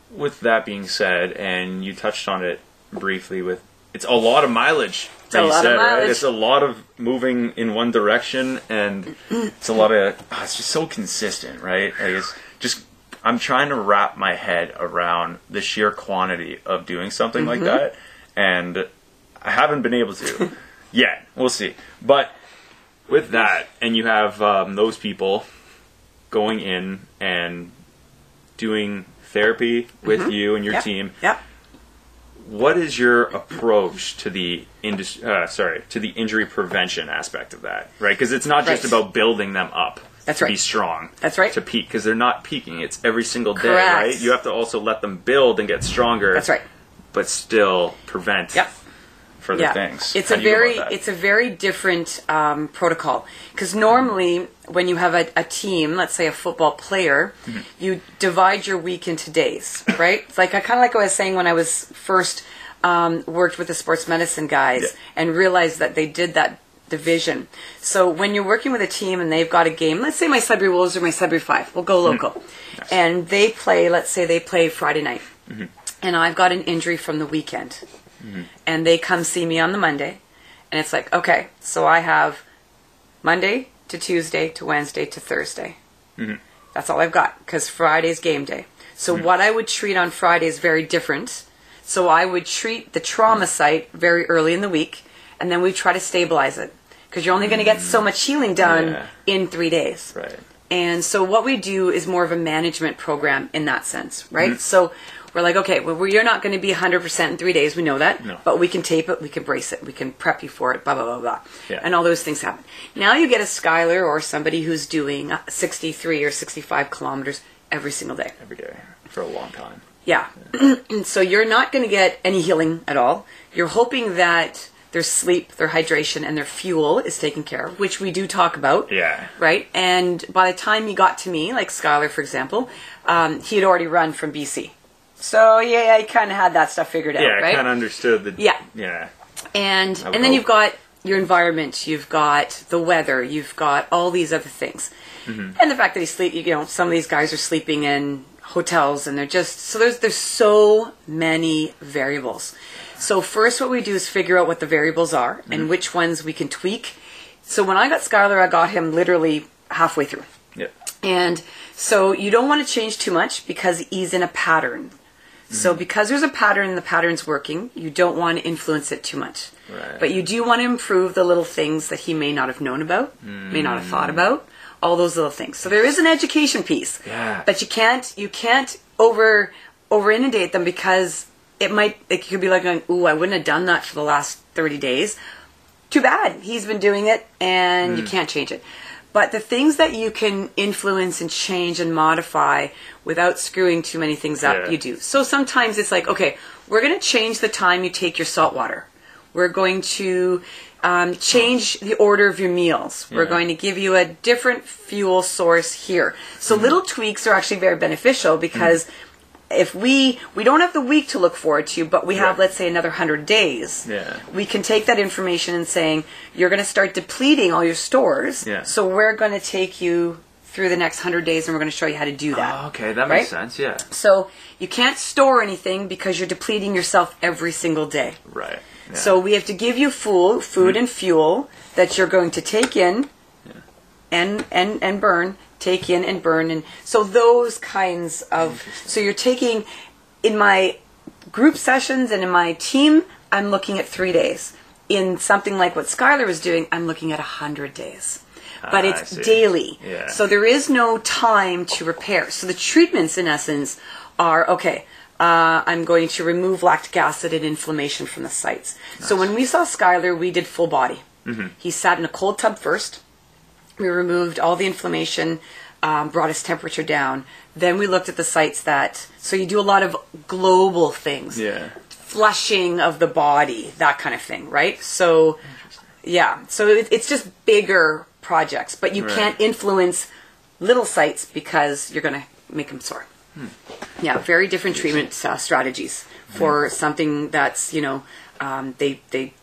Speaker 1: with that being said, and you touched on it briefly, with it's a lot of mileage. that
Speaker 2: a lot of
Speaker 1: said, right? It's a lot of moving in one direction, and it's a lot of. ah, it's just so consistent, right? Like it's just. I'm trying to wrap my head around the sheer quantity of doing something like
Speaker 2: Mm-hmm.
Speaker 1: that, and I haven't been able to yet. We'll see, but with that, and you have um, those people going in and doing therapy with you and your
Speaker 2: Yep.
Speaker 1: team.
Speaker 2: Yep.
Speaker 1: What is your approach to the indus- uh, sorry to the injury prevention aspect of that? Right, because it's not just
Speaker 2: Right.
Speaker 1: about building them up
Speaker 2: That's
Speaker 1: to
Speaker 2: right.
Speaker 1: be strong.
Speaker 2: That's right.
Speaker 1: To peak because they're not peaking. It's every single day,
Speaker 2: Correct.
Speaker 1: right? You have to also let them build and get stronger.
Speaker 2: That's right.
Speaker 1: But still prevent
Speaker 2: Yep.
Speaker 1: Further things.
Speaker 2: It's
Speaker 1: How
Speaker 2: a
Speaker 1: do you go
Speaker 2: very it's a very different um, protocol because normally when you have a, a team, let's say a football player,
Speaker 1: Mm-hmm.
Speaker 2: you divide your week into days, right? It's like I kind of like I was saying when I was first um, worked with the sports medicine guys
Speaker 1: Yeah.
Speaker 2: and realized that they did that division. So when you're working with a team and they've got a game, let's say my Sudbury Wolves or my Sudbury Five, we'll go local, and they play. Let's say they play Friday night, and I've got an injury from the weekend Mm-hmm. and they come see me on the Monday, and it's like, okay, so I have Monday to Tuesday to Wednesday to Thursday. Mm-hmm. That's all I've got because Friday's game day. So mm-hmm. what I would treat on Friday is very different. So I would treat the trauma site very early in the week, and then we try to stabilize it because you're only going to get so much healing done
Speaker 1: Yeah.
Speaker 2: in three days.
Speaker 1: right.
Speaker 2: And so what we do is more of a management program in that sense, right? So we're like, okay, well, you're not going to be 100% in three days. We know that.
Speaker 1: No.
Speaker 2: But we can tape it, we can brace it, we can prep you for it, blah, blah, blah, blah.
Speaker 1: Yeah.
Speaker 2: And all those things happen. Now you get a Skylar or somebody who's doing 63 or 65 kilometers every single day.
Speaker 1: Every day for a long time.
Speaker 2: Yeah. so you're not going to get any healing at all. You're hoping that their sleep, their hydration, and their fuel is taken care of, which we do talk about.
Speaker 3: Yeah.
Speaker 2: Right? And by the time he got to me, like Skylar, for example, um, he had already run from BC. So, yeah, I kind of had that stuff figured out,
Speaker 3: Yeah, I
Speaker 2: right?
Speaker 3: kind of understood the.
Speaker 2: Yeah.
Speaker 3: Yeah.
Speaker 2: and and then
Speaker 3: hope.
Speaker 2: you've got your environment, you've got the weather, you've got all these other things,
Speaker 3: Mm-hmm.
Speaker 2: and the fact that he sleep. You know, some of these guys are sleeping in hotels, and they're just so there's there's so many variables. So first, what we do is figure out what the variables are
Speaker 3: Mm-hmm.
Speaker 2: and which ones we can tweak. So when I got Skylar, I got him literally halfway through.
Speaker 3: Yeah.
Speaker 2: And so you don't want to change too much because he's in a pattern. So because there's a pattern and the pattern's working, you don't want to influence it too much.
Speaker 3: Right.
Speaker 2: But you do want to improve the little things that he may not have known about, may not have thought about, all those little things. So there is an education piece.
Speaker 3: Yeah.
Speaker 2: But you can't you can't over over inundate them because it might it could be like going, ooh, I wouldn't have done that for the last thirty days too bad. He's been doing it and
Speaker 3: Hmm.
Speaker 2: you can't change it. But the things that you can influence and change and modify without screwing too many things up,
Speaker 3: Yeah.
Speaker 2: you do. So sometimes it's like, okay, we're going to change the time you take your salt water. We're going to um, change the order of your meals. We're going to give you a different fuel source here. So
Speaker 3: Hmm.
Speaker 2: little tweaks are actually very beneficial because if we we don't have the week to look forward to, but we have
Speaker 3: Right.
Speaker 2: let's say another hundred days
Speaker 3: Yeah.
Speaker 2: we can take that information and saying you're going to start depleting all your stores.
Speaker 3: Yeah.
Speaker 2: So we're going to take you through the next hundred days, and we're going to show you how to do that.
Speaker 3: Oh, okay, that
Speaker 2: Right?
Speaker 3: makes sense. Yeah.
Speaker 2: So you can't store anything because you're depleting yourself every single day.
Speaker 3: Right. Yeah.
Speaker 2: So we have to give you food, food and fuel that you're going to take in and and and burn, take in and burn, and so those kinds of. So you're taking in my group sessions and in my team, I'm looking at three days. In something like what Skylar was doing, I'm looking at a hundred days. But
Speaker 3: Ah,
Speaker 2: it's daily.
Speaker 3: Yeah.
Speaker 2: So there is no time to repair. So the treatments, in essence, are okay. Uh, I'm going to remove lactic acid and inflammation from the sites. So when we saw Skylar, we did full body.
Speaker 3: Mm-hmm.
Speaker 2: He sat in a cold tub first. We removed all the inflammation, um, brought his temperature down. Then we looked at the sites that. So you do a lot of global things
Speaker 3: Yeah.
Speaker 2: flushing of the body, that kind of thing, right? So, yeah, so it, it's just bigger projects, but you
Speaker 3: Right.
Speaker 2: can't influence little sites because you're going to make them sore.
Speaker 3: Hmm.
Speaker 2: Yeah, very different treatment uh, strategies for something that's you know um, they they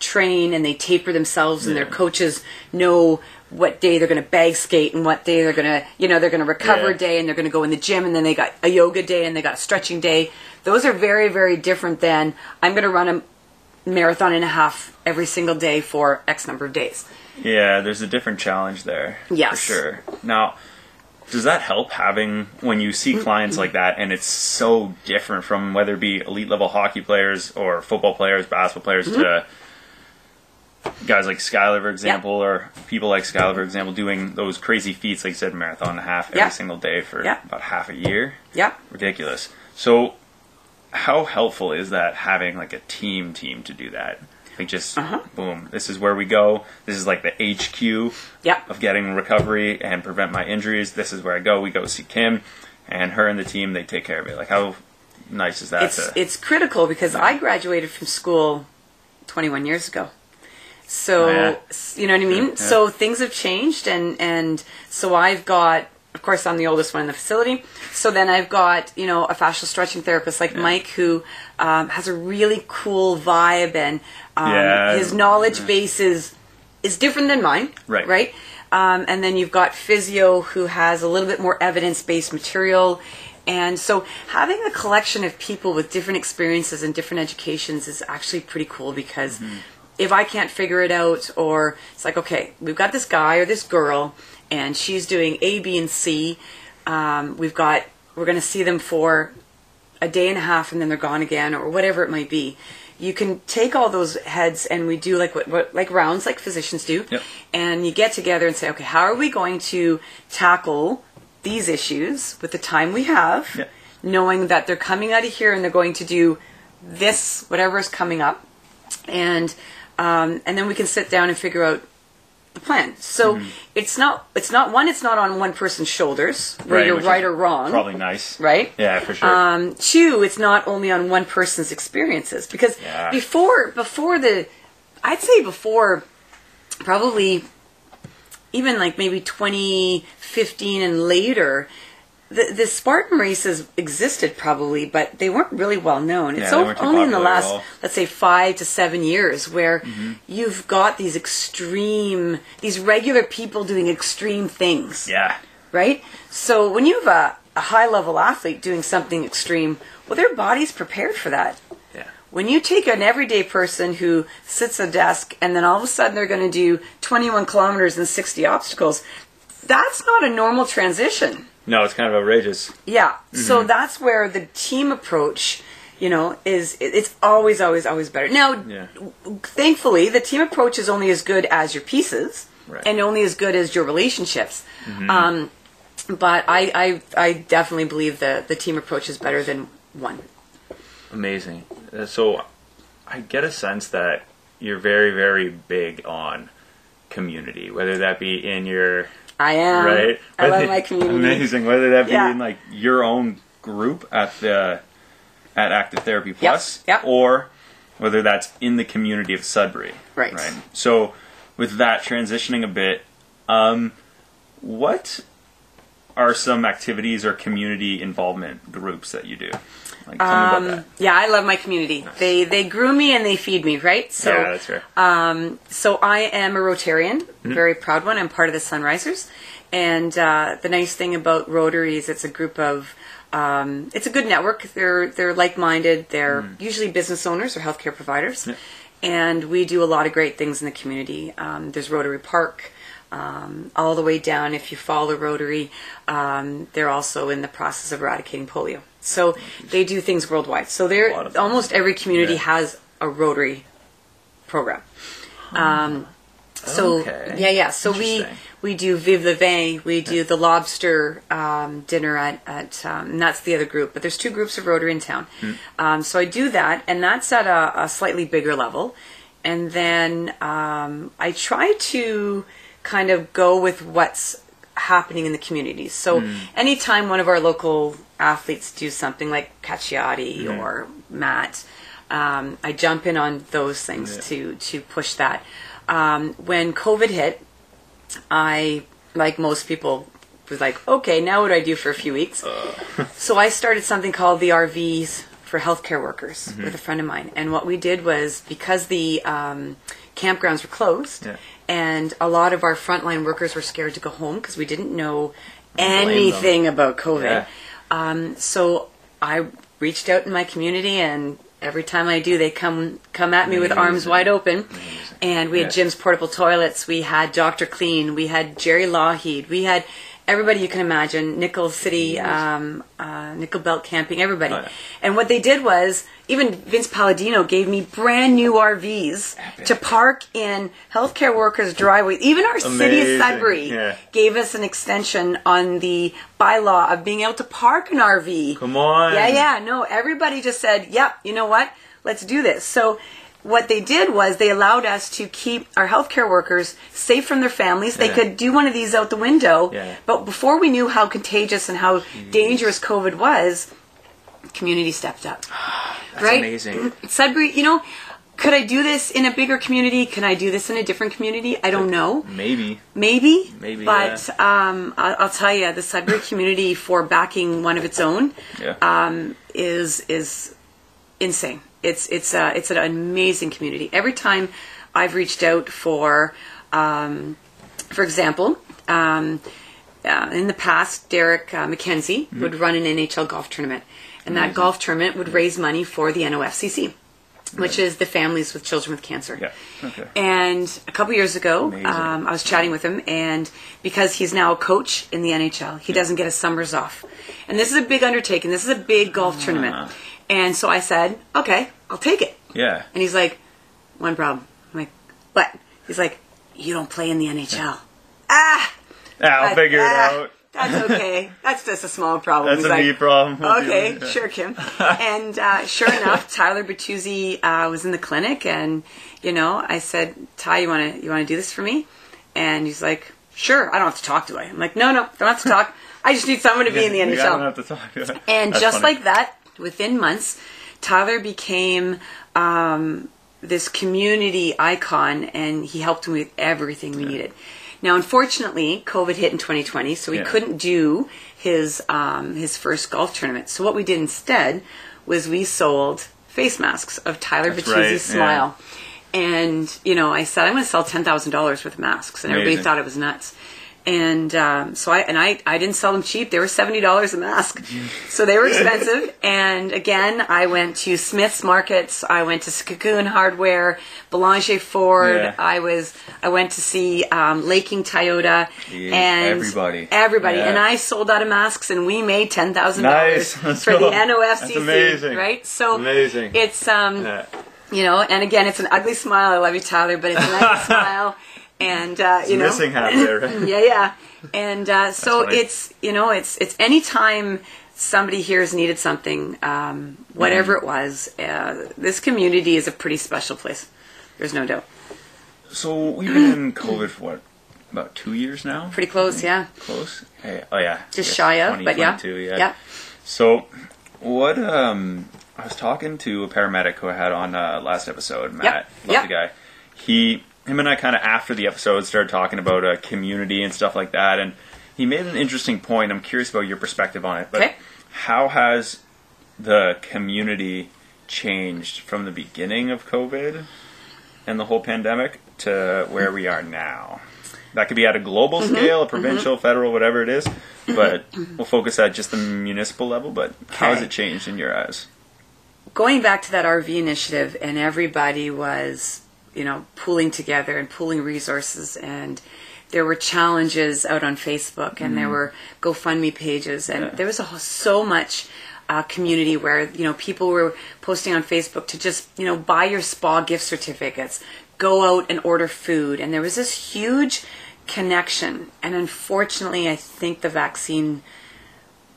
Speaker 2: train and they taper themselves and their coaches know what day they're going to bag skate and what day they're going to you know they're going to recover
Speaker 3: Yeah.
Speaker 2: day and they're going to go in the gym and then they got a yoga day and they got a stretching day those are very very different than i'm going to run a marathon and a half every single day for x number of days
Speaker 1: Yeah, there's a different challenge there.
Speaker 2: Yes.
Speaker 1: For sure. Now, does that help having when you see clients like that and it's so different from whether it be elite level hockey players or football players, basketball players mm-hmm. to guys like Skylar, for example, or people like Skylar, for example, doing those crazy feats, like you said, marathon and a half every
Speaker 2: Yeah.
Speaker 1: single day for
Speaker 2: Yeah.
Speaker 1: about half a year?
Speaker 2: yeah
Speaker 1: Ridiculous. So, how helpful is that having like a team team to do that? Like just
Speaker 2: Uh-huh.
Speaker 1: boom, this is where we go. This is like the HQ
Speaker 2: yeah
Speaker 1: of getting recovery and prevent my injuries. This is where I go. We go see Kim, and her and the team they take care of it. Like how nice is that?
Speaker 2: it's
Speaker 1: to,
Speaker 2: it's critical because I graduated from school 21 years ago. So
Speaker 1: yeah.
Speaker 2: you know what I mean.
Speaker 1: yeah.
Speaker 2: So things have changed, and and so I've got. Of course, I'm the oldest one in the facility. So then I've got you know a fascial stretching therapist like Mike who um, has a really cool vibe, and um,
Speaker 1: Yeah.
Speaker 2: his knowledge base is is different than mine.
Speaker 1: Right.
Speaker 2: Right. Um, and then you've got physio who has a little bit more evidence based material. And so having a collection of people with different experiences and different educations is actually pretty cool because if I can't figure it out, or it's like, okay, we've got this guy or this girl, and she's doing A, B, and C. Um, we've got, we're going to see them for a day and a half and then they're gone again or whatever it might be you can take all those heads and we do like what, what like rounds like physicians do
Speaker 1: Yep.
Speaker 2: and you get together and say okay how are we going to tackle these issues with the time we have
Speaker 1: Yep.
Speaker 2: knowing that they're coming out of here and they're going to do this whatever is coming up and um, and then we can sit down and figure out the plan so
Speaker 1: Mm-hmm.
Speaker 2: it's not it's not one it's not on one person's shoulders where
Speaker 1: Right,
Speaker 2: you're right or wrong
Speaker 1: Probably nice.
Speaker 2: right
Speaker 1: Yeah, for sure.
Speaker 2: um, two, it's not only on one person's experiences because
Speaker 1: Yeah.
Speaker 2: before before the I'd say before, probably even like maybe 2015 and later, the, the Spartan races existed probably, but they weren't really well known. It's
Speaker 1: Yeah, they
Speaker 2: o-
Speaker 1: weren't too
Speaker 2: only in the last.
Speaker 1: Mm-hmm.
Speaker 2: let's say, five to seven years where you've got these extreme, these regular people doing extreme things
Speaker 1: Yeah.
Speaker 2: right? So when you have a, a high level athlete doing something extreme, well, their body's prepared for that.
Speaker 1: Yeah.
Speaker 2: When you take an everyday person who sits at a desk and then all of a sudden they're going to do 21 kilometers and 60 obstacles, that's not a normal transition.
Speaker 3: No, it's kind of outrageous.
Speaker 2: Yeah. So that's where the team approach, you know, is it's always, always, always better. Now,
Speaker 3: Yeah.
Speaker 2: thankfully, the team approach is only as good as your pieces
Speaker 3: Right.
Speaker 2: and only as good as your relationships. Um, but I, I, I definitely believe the, the team approach is better than one.
Speaker 3: Amazing. Uh, So I get a sense that you're very, very big on community, whether that be in your
Speaker 2: I am.
Speaker 3: right.
Speaker 2: I love my community.
Speaker 3: Amazing. Whether that be
Speaker 2: Yeah.
Speaker 3: in like your own group at the at Active Therapy Plus,
Speaker 2: yep.
Speaker 3: or whether that's in the community of Sudbury.
Speaker 2: Right.
Speaker 3: Right. So with that transitioning a bit, um, what are some activities or community involvement groups that you do? Like, tell
Speaker 2: Um,
Speaker 3: me about
Speaker 2: Yeah, I love my community. They they groom me and they feed me, right? So
Speaker 3: yeah, that's fair.
Speaker 2: So I am a Rotarian,
Speaker 3: Mm-hmm.
Speaker 2: very proud one. I'm part of the Sunrisers, and uh, the nice thing about Rotary is it's a group of um, it's a good network. They're they're like minded. They're
Speaker 3: Mm.
Speaker 2: usually business owners or healthcare providers, and we do a lot of great things in the community. Um, there's Rotary Park. Um, all the way down, if you follow Rotary, um, they're also in the process of eradicating polio. So they do things worldwide. So they're
Speaker 3: lot of
Speaker 2: almost every community
Speaker 3: Yeah.
Speaker 2: has a Rotary program. Um, so
Speaker 3: Okay.
Speaker 2: yeah, yeah. So we
Speaker 3: Interesting.
Speaker 2: we do Vive le Vin, we do the lobster um, dinner at at um, and that's the other group. But there's two groups of Rotary in town.
Speaker 3: Hmm.
Speaker 2: Um, so I do that, and that's at a, a slightly bigger level. And then um, I try to kind of go with what's happening in the communities. So
Speaker 3: Hmm.
Speaker 2: anytime one of our local athletes do something like Cacciati
Speaker 3: Hmm.
Speaker 2: or Matt, um, I jump in on those things
Speaker 3: Yeah.
Speaker 2: to to push that. Um, when COVID hit, I, like most people, was like, okay, now what do I do for a few weeks? so I started something called the RVs for healthcare workers
Speaker 3: Mm-hmm.
Speaker 2: with a friend of mine. And what we did was because the um, campgrounds were closed
Speaker 3: Yeah.
Speaker 2: and a lot of our frontline workers were scared to go home because we didn't know anything about COVID.
Speaker 3: Yeah.
Speaker 2: Um, so I reached out in my community, and every time I do, they come come at me with arms wide open. And we had Jim's portable toilets. We had Doctor Clean. We had Jerry Lawheed. We had everybody you can imagine. Nickel City, um, uh, Nickel Belt Camping. Everybody.
Speaker 3: Oh, yeah.
Speaker 2: And what they did was, even Vince Palladino gave me brand new RVs
Speaker 3: Epic.
Speaker 2: to park in healthcare workers' driveways. Even our city of Sudbury
Speaker 3: Yeah.
Speaker 2: gave us an extension on the bylaw of being able to park an RV.
Speaker 3: Come on.
Speaker 2: Yeah, yeah. No, everybody just said, yep, you know what? Let's do this. So what they did was they allowed us to keep our healthcare workers safe from their families. They
Speaker 3: Yeah.
Speaker 2: could do one of these out the window.
Speaker 3: Yeah.
Speaker 2: But before we knew how contagious and how dangerous COVID was, community stepped up.
Speaker 3: That's
Speaker 2: right?
Speaker 3: amazing.
Speaker 2: Sudbury, you know, could I do this in a bigger community? Can I do this in a different community? I don't know.
Speaker 3: Maybe.
Speaker 2: Maybe,
Speaker 3: Maybe,
Speaker 2: but um, I'll, I'll tell you, the Sudbury community for backing one of its own
Speaker 3: Yeah.
Speaker 2: um, is is insane. It's it's uh, it's an amazing community. Every time I've reached out for, um, for example, um, uh, in the past, Derek uh, MacKenzie
Speaker 3: Mm-hmm.
Speaker 2: would run an NHL golf tournament, and that golf tournament would raise money for the NOFCC, which is the families with children with cancer.
Speaker 3: yeah. Okay.
Speaker 2: And a couple years ago, um, I was chatting with him, and because he's now a coach in the NHL, he doesn't get his summers off. And this is a big undertaking. This is a big golf tournament. And so I said, okay, I'll take it.
Speaker 3: yeah.
Speaker 2: And he's like, one problem. I'm like, what? He's like, you don't play in the NHL. Ah!
Speaker 3: I'll
Speaker 2: I-
Speaker 3: figure it
Speaker 2: ah,
Speaker 3: out.
Speaker 2: That's okay. That's just a small problem.
Speaker 3: That's
Speaker 2: He's
Speaker 3: a
Speaker 2: like,
Speaker 3: me problem. We'll
Speaker 2: okay, sure, Kim. and uh, sure enough, Tyler Bertuzzi uh, was in the clinic, and you know, I said, Ty, you want to you want to do this for me? And he's like, sure. I don't have to talk, do I? I'm like, no, no, don't have to talk. I just need someone to be in the
Speaker 3: Yeah,
Speaker 2: NHL.
Speaker 3: I don't have to talk. to.
Speaker 2: And
Speaker 3: That's
Speaker 2: just
Speaker 3: funny.
Speaker 2: like that, within months, Tyler became um, this community icon, and he helped me with everything we needed. Now, unfortunately, COVID hit in 2020, so we
Speaker 1: Yeah.
Speaker 2: couldn't do his um, his first golf tournament. So what we did instead was we sold face masks of Tyler
Speaker 1: That's right, yeah.
Speaker 2: smile. And you know, I said I'm going to sell ten thousand dollars worth of masks, and everybody thought it was nuts. And um, so I and I I didn't sell them cheap; they were seventy dollars a mask, so they were expensive. and again, I went to Smith's Markets, I went to Cocoon Hardware, Belanger Ford.
Speaker 1: Yeah.
Speaker 2: I was I went to see um, Laking Toyota,
Speaker 1: Yeah,
Speaker 2: and
Speaker 1: everybody.
Speaker 2: everybody,
Speaker 1: Yeah.
Speaker 2: and I sold out of masks, and we made ten thousand
Speaker 1: Nice.
Speaker 2: dollars for
Speaker 1: go.
Speaker 2: the NOFCC,
Speaker 1: That's amazing.
Speaker 2: right? So
Speaker 3: Amazing.
Speaker 2: It's um you know, and again, it's an ugly smile. I love you, Tyler, but it's a nice smile, and uh, you know,
Speaker 3: Missing half there, right?
Speaker 2: yeah, yeah, and uh, so
Speaker 1: funny.
Speaker 2: it's you know, it's it's anytime somebody here has needed something, um, whatever
Speaker 1: Mm-hmm.
Speaker 2: it was, uh, this community is a pretty special place. There's no doubt.
Speaker 1: So we've been in COVID for what? About two years now?
Speaker 2: Pretty close, yeah.
Speaker 1: Close? Hey, oh yeah.
Speaker 2: Just shy of, but yeah,
Speaker 1: 2022, yeah.
Speaker 2: yeah.
Speaker 1: So, what? Um, I was talking to a paramedic who I had on uh, last episode, Matt.
Speaker 2: Yep,
Speaker 1: Love
Speaker 2: yep.
Speaker 1: the guy. He, him, and I kind of after the episode started talking about uh, community and stuff like that, and he made an interesting point. I'm curious about your perspective on it. But
Speaker 2: Okay.
Speaker 1: how has the community changed from the beginning of COVID and the whole pandemic to where we are now? That could be at a global
Speaker 2: Mm-hmm.
Speaker 1: scale, a provincial, federal, whatever it is. But we'll focus at just the municipal level. But how has it changed in your eyes?
Speaker 2: going back to that RV initiative, and everybody was, you know, pooling together and pooling resources, and there were challenges out on Facebook, and there were GoFundMe pages, and
Speaker 1: Yeah.
Speaker 2: there was a, whole- so much. Uh, community where you know people were posting on Facebook to just you know buy your spa gift certificates, go out and order food, and there was this huge connection. And unfortunately, I think the vaccine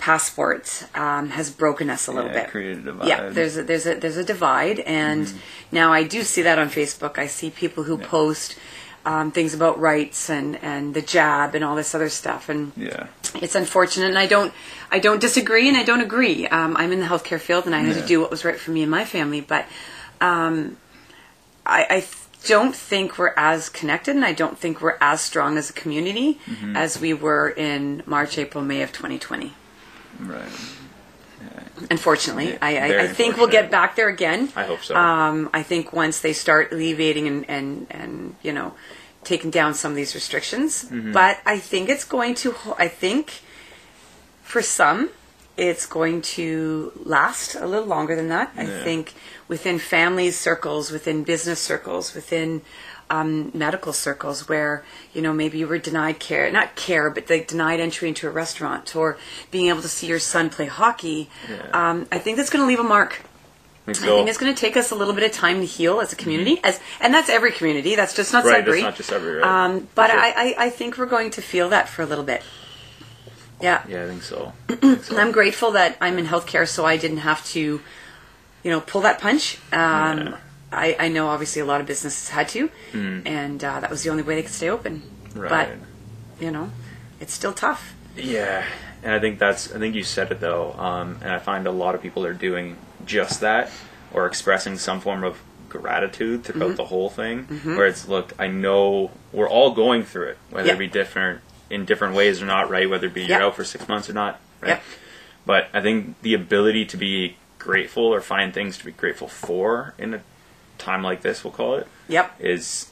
Speaker 2: passport um, has broken us a little
Speaker 1: Yeah,
Speaker 2: bit.
Speaker 1: created a divide.
Speaker 2: Yeah, there's a, there's a there's a divide, and now I do see that on Facebook. I see people who post um, things about rights and and the jab and all this other stuff, and
Speaker 1: Yeah.
Speaker 2: it's unfortunate. And I don't I don't disagree, and I don't agree. Um, I'm in the healthcare field, and I had
Speaker 1: Yeah.
Speaker 2: to do what was right for me and my family, but um, I. I don't think we're as connected and I don't think we're as strong as a community
Speaker 1: Mm-hmm.
Speaker 2: as we were in March, April, May of 2020.
Speaker 1: Right.
Speaker 2: Unfortunately,
Speaker 1: Yeah,
Speaker 2: I, I,
Speaker 1: very
Speaker 2: I think we'll get
Speaker 1: unfortunate.
Speaker 2: back there again.
Speaker 3: I hope so.
Speaker 2: Um, I think once they start alleviating and, and, and you know taking down some of these restrictions,
Speaker 3: Mm-hmm.
Speaker 2: but I think it's going to. ho- I think for some, it's going to last a little longer than that. I think within family circles, within business circles, within um, medical circles where you know maybe you were denied care not care but they denied entry into a restaurant or being able to see your son play hockey
Speaker 1: Yeah.
Speaker 2: um, i think that's going to leave a mark I think it's going to take us a little bit of time to heal as a community, as and that's every community. That's just not
Speaker 3: Mm-hmm. right,
Speaker 2: Sudbury.
Speaker 3: that's not just every right.
Speaker 2: um, but
Speaker 3: sure.
Speaker 2: I, I, I think we're going to feel that for a little bit. Yeah.
Speaker 3: yeah, I think so. I think so.
Speaker 2: I'm grateful that I'm in healthcare, so I didn't have to, you know, pull that punch. Um,
Speaker 3: Yeah.
Speaker 2: I, I know obviously a lot of businesses had to, and uh, that was the only way they could stay open.
Speaker 3: Right.
Speaker 2: But you know, it's still tough.
Speaker 3: Yeah, and I think that's. I think you said it though, um, and I find a lot of people are doing just that, or expressing some form of gratitude throughout
Speaker 2: Mm-hmm.
Speaker 3: the whole thing. Where it's, look, I know we're all going through it, whether
Speaker 2: Yeah.
Speaker 3: it be different in different ways or not, right? Whether it be
Speaker 2: Yeah.
Speaker 3: you're out for six months or not, right?
Speaker 2: Yep.
Speaker 3: But I think the ability to be grateful or find things to be grateful for in a time like this, we'll call it,
Speaker 2: Yep.
Speaker 3: is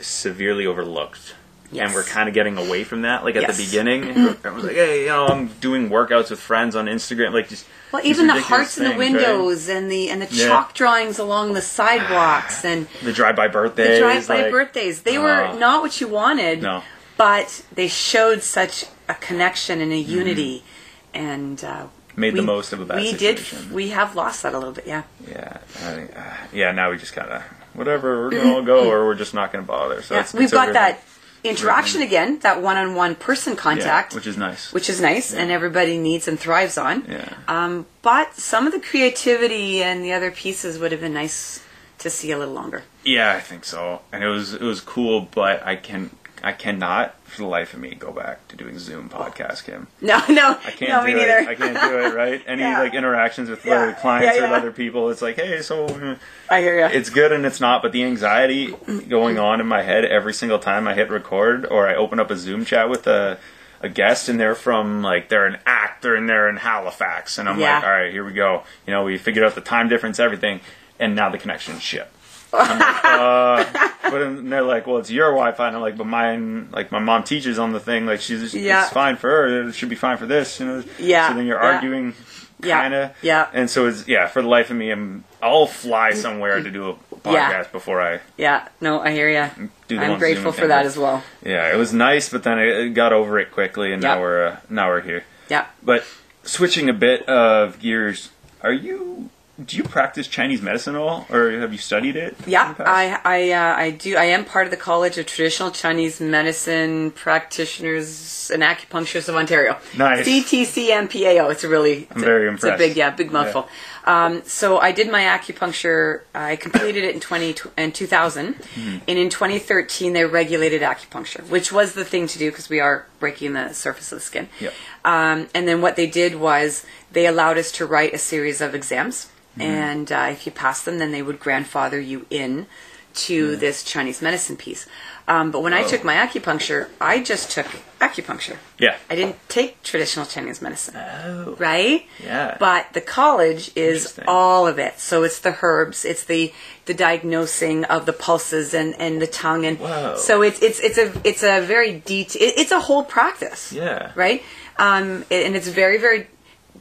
Speaker 3: severely overlooked.
Speaker 2: Yes.
Speaker 3: And we're kind of getting away from that. Like at
Speaker 2: Yes.
Speaker 3: the beginning, everyone was like, "Hey, you know, I'm doing workouts with friends on Instagram." Like just
Speaker 2: Well, even the hearts in the
Speaker 3: things, right?
Speaker 2: windows and the and the
Speaker 3: Yeah.
Speaker 2: chalk drawings along the sidewalks and
Speaker 3: the drive-by birthdays,
Speaker 2: the drive-by
Speaker 3: like-
Speaker 2: birthdays. They were
Speaker 3: Oh.
Speaker 2: not what you wanted,
Speaker 3: No.
Speaker 2: but they showed such a connection and a unity, and uh,
Speaker 3: Made the most of a bad
Speaker 2: we
Speaker 3: situation.
Speaker 2: did. We have lost that a little bit. Yeah.
Speaker 1: Yeah.
Speaker 3: I think, uh, yeah, now we just kind of whatever. We're gonna all go, or we're just not gonna bother. So
Speaker 2: Yeah, we've got that interaction again, that one-on-one person
Speaker 1: Yeah,
Speaker 2: contact,
Speaker 1: which is nice.
Speaker 2: which is nice, and everybody needs and thrives on.
Speaker 1: yeah.
Speaker 2: Um, but some of the creativity and the other pieces would have been nice to see a little longer.
Speaker 1: Yeah, I think so. And it was it was cool, but I can I cannot for the life of me go back to doing Zoom podcast, Kim.
Speaker 2: No, no,
Speaker 1: I can't
Speaker 2: no,
Speaker 1: do
Speaker 2: me
Speaker 1: it.
Speaker 2: neither.
Speaker 1: I can't do it. Right? Any
Speaker 2: Yeah.
Speaker 1: like interactions with
Speaker 2: Yeah.
Speaker 1: other clients
Speaker 2: Yeah,
Speaker 1: or other people, it's like, hey, so
Speaker 2: I hear you.
Speaker 1: it's good and it's not. But the anxiety going on in my head every single time I hit record or I open up a Zoom chat with a a guest and they're from like they're an actor and they're in Halifax and I'm like, all right, here we go. You know, we figured out the time difference, everything, and now the connection's shit. Like, uh, but then they're like, well, it's your Wi-Fi, and I'm like, but mine, like my mom teaches on the thing, like she's
Speaker 2: Yeah.
Speaker 1: it's fine for her, it should be fine for this, you know.
Speaker 2: Yeah,
Speaker 1: So then you're
Speaker 2: yeah.
Speaker 1: arguing,
Speaker 2: Yeah,
Speaker 1: kind of.
Speaker 2: yeah.
Speaker 1: And so it's yeah, for the life of me, I'm I'll fly somewhere to do a podcast
Speaker 2: Yeah.
Speaker 1: before I
Speaker 2: Yeah, no, I hear you. I'm grateful for that as well.
Speaker 1: Yeah, it was nice, but then I got over it quickly, and
Speaker 2: Yeah.
Speaker 1: now we're uh, now we're here.
Speaker 2: Yeah.
Speaker 1: But switching a bit of gears, are you? Do you practice Chinese medicine at all, or have you studied it?
Speaker 2: Yeah. I I uh, I do. I am part of the College of Traditional Chinese Medicine Practitioners and Acupuncturists of Ontario.
Speaker 1: Nice.
Speaker 2: CTCMPAO. It's a really. It's
Speaker 1: I'm
Speaker 2: a,
Speaker 1: very
Speaker 2: It's a big, yeah, big mouthful. Um, so I did my acupuncture. I completed it in twenty in two thousand,
Speaker 1: Mm-hmm.
Speaker 2: and in twenty thirteen they regulated acupuncture, which was the thing to do because we are breaking the surface of the skin.
Speaker 1: Yep.
Speaker 2: Um, and then what they did was they allowed us to write a series of exams, and uh, if you passed them, then they would grandfather you in to this Chinese medicine piece. Um, but when I
Speaker 1: Oh.
Speaker 2: took my acupuncture, I just took acupuncture.
Speaker 1: Yeah.
Speaker 2: I didn't take traditional Chinese medicine,
Speaker 1: Oh.
Speaker 2: right?
Speaker 1: Yeah.
Speaker 2: But the college is all of it. So it's the herbs, it's the the diagnosing of the pulses and, and the tongue, and
Speaker 1: Whoa.
Speaker 2: so it's it's it's a it's a very detail. It, it's a whole practice
Speaker 1: Yeah.
Speaker 2: right? Um, and it's very, very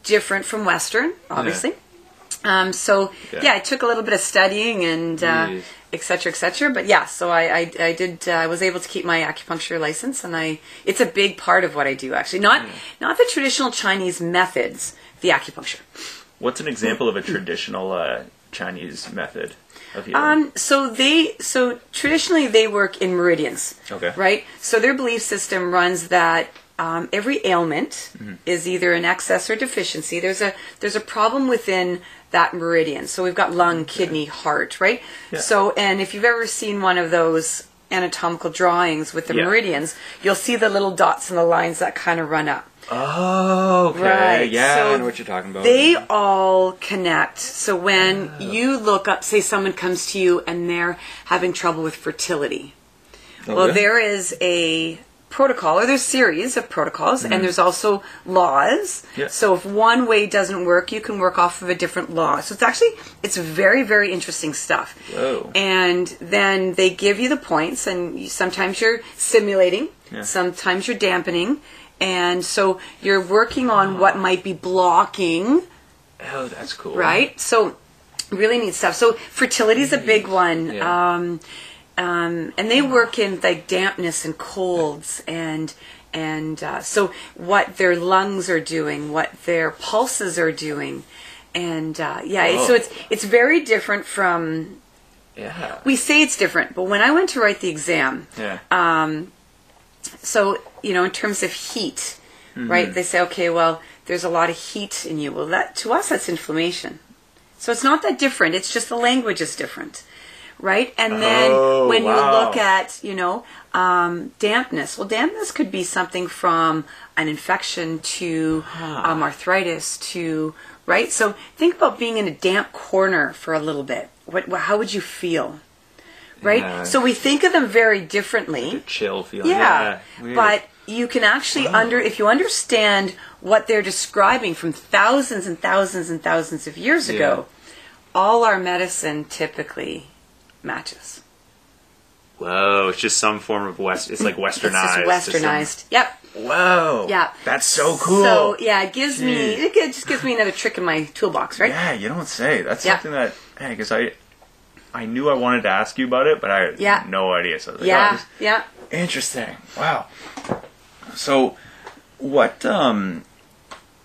Speaker 2: different from Western, obviously. Um, so
Speaker 1: Yeah.
Speaker 2: yeah. I took a little bit of studying and uh, et cetera, et cetera. But yeah, so I, I, I did. Uh, I was able to keep my acupuncture license, and I it's a big part of what I do. Actually, not not the traditional Chinese methods, the acupuncture.
Speaker 1: What's an example of a traditional uh, Chinese method?
Speaker 2: Um, so they so traditionally they work in meridians.
Speaker 1: Okay.
Speaker 2: Right. So their belief system runs that um, every ailment
Speaker 1: Mm-hmm.
Speaker 2: is either an excess or deficiency. There's a there's a problem within that meridian. So we've got lung, kidney, heart. Right.
Speaker 1: Yeah.
Speaker 2: So and if you've ever seen one of those anatomical drawings with the
Speaker 1: Yeah.
Speaker 2: meridians, you'll see the little dots and the lines that kind of run up.
Speaker 1: oh, okay.
Speaker 2: Right,
Speaker 1: Yeah,
Speaker 2: so
Speaker 1: I know what you're talking about.
Speaker 2: They all connect. So when ah. you look up, say someone comes to you and they're having trouble with fertility. Oh, well,
Speaker 1: Okay.
Speaker 2: there is a protocol, or there's series of protocols, and there's also laws.
Speaker 1: Mm-hmm. Yeah.
Speaker 2: So if one way doesn't work, you can work off of a different law. So it's actually it's very very interesting stuff.
Speaker 1: Whoa.
Speaker 2: And then they give you the points, and you, sometimes you're simulating,
Speaker 1: Yeah.
Speaker 2: sometimes you're dampening, and so you're working on what might be blocking
Speaker 1: oh, that's cool.
Speaker 2: right? So really neat stuff. So fertility is a big one.
Speaker 1: Yeah.
Speaker 2: Um, um, and they work in like dampness and colds and and uh, so what their lungs are doing, what their pulses are doing, and uh, yeah,
Speaker 1: Whoa.
Speaker 2: so it's it's very different from.
Speaker 1: Yeah.
Speaker 2: We say it's different, but when I went to write the exam,
Speaker 1: Yeah.
Speaker 2: Um, so you know in terms of heat right they say okay well there's a lot of heat in you well that to us that's inflammation so it's not that different it's just the language is different right? And then
Speaker 1: Oh,
Speaker 2: when
Speaker 1: wow.
Speaker 2: you look at you know um, dampness well dampness could be something from an infection to um, arthritis to right? So think about being in a damp corner for a little bit. What, how would you feel? Right?
Speaker 1: Yeah.
Speaker 2: so we think of them very differently.
Speaker 1: Chill feeling.
Speaker 2: yeah,
Speaker 1: weird.
Speaker 2: but you can actually under if you understand what they're describing from thousands and thousands and thousands of years ago, all our medicine typically matches.
Speaker 1: Whoa, it's just some form of west. It's like westernized.
Speaker 2: It's just westernized. Yep.
Speaker 1: Some- Whoa.
Speaker 2: Yeah.
Speaker 1: That's so cool.
Speaker 2: So yeah, it gives me it just gives me another trick in my toolbox, right?
Speaker 1: Yeah, you don't say. That's something that, hey, because I, I knew I wanted to ask you about it, but I had
Speaker 2: Yeah.
Speaker 1: no idea. So like,
Speaker 2: Yeah,
Speaker 1: oh,
Speaker 2: yeah.
Speaker 1: Interesting. Wow. So, what um,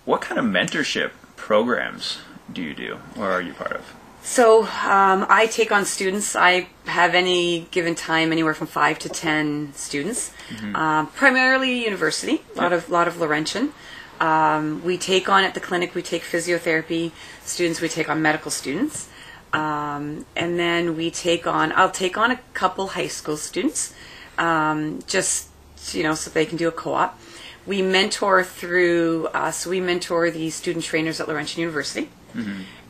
Speaker 1: what kind of mentorship programs do you do, or are you part of?
Speaker 2: So um, I take on students. I have any given time anywhere from five to ten students, um, primarily university. A lot of lot of Laurentian. Um, we take on at the clinic. We take physiotherapy students. We take on medical students, um, and then we take on. I'll take on a couple high school students. um, just you know so they can do a co-op. We mentor through uh, so we mentor the student trainers at Laurentian University.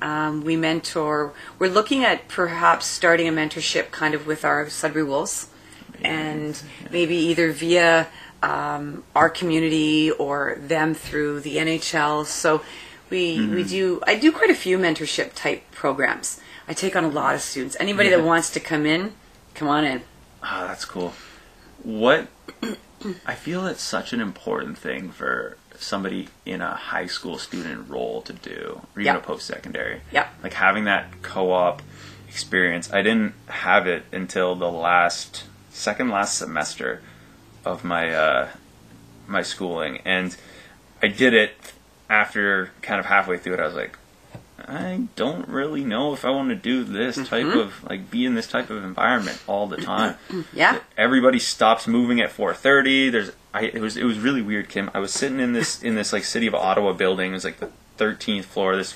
Speaker 2: Um, we mentor. We're looking at perhaps starting a mentorship kind of with our Sudbury Wolves, and maybe either via um, our community or them through the NHL. So we we do. I do quite a few mentorship type programs. I take on a lot of students. Anybody that wants to come in, come on in.
Speaker 1: Ah, that's cool. What I feel it's such an important thing for somebody in a high school student role to do, or even
Speaker 2: Yeah.
Speaker 1: a post secondary.
Speaker 2: Yeah.
Speaker 1: Like having that co op experience. I didn't have it until the last second last semester of my uh, my schooling, and I did it after kind of halfway through it. I was like, I don't really know if I want to do this type of like be in this type of environment all the time.
Speaker 2: Yeah.
Speaker 1: Everybody stops moving at 4:30. There's I it was it was really weird, Kim. I was sitting in this in this like city of Ottawa building. It was like the 13th floor of this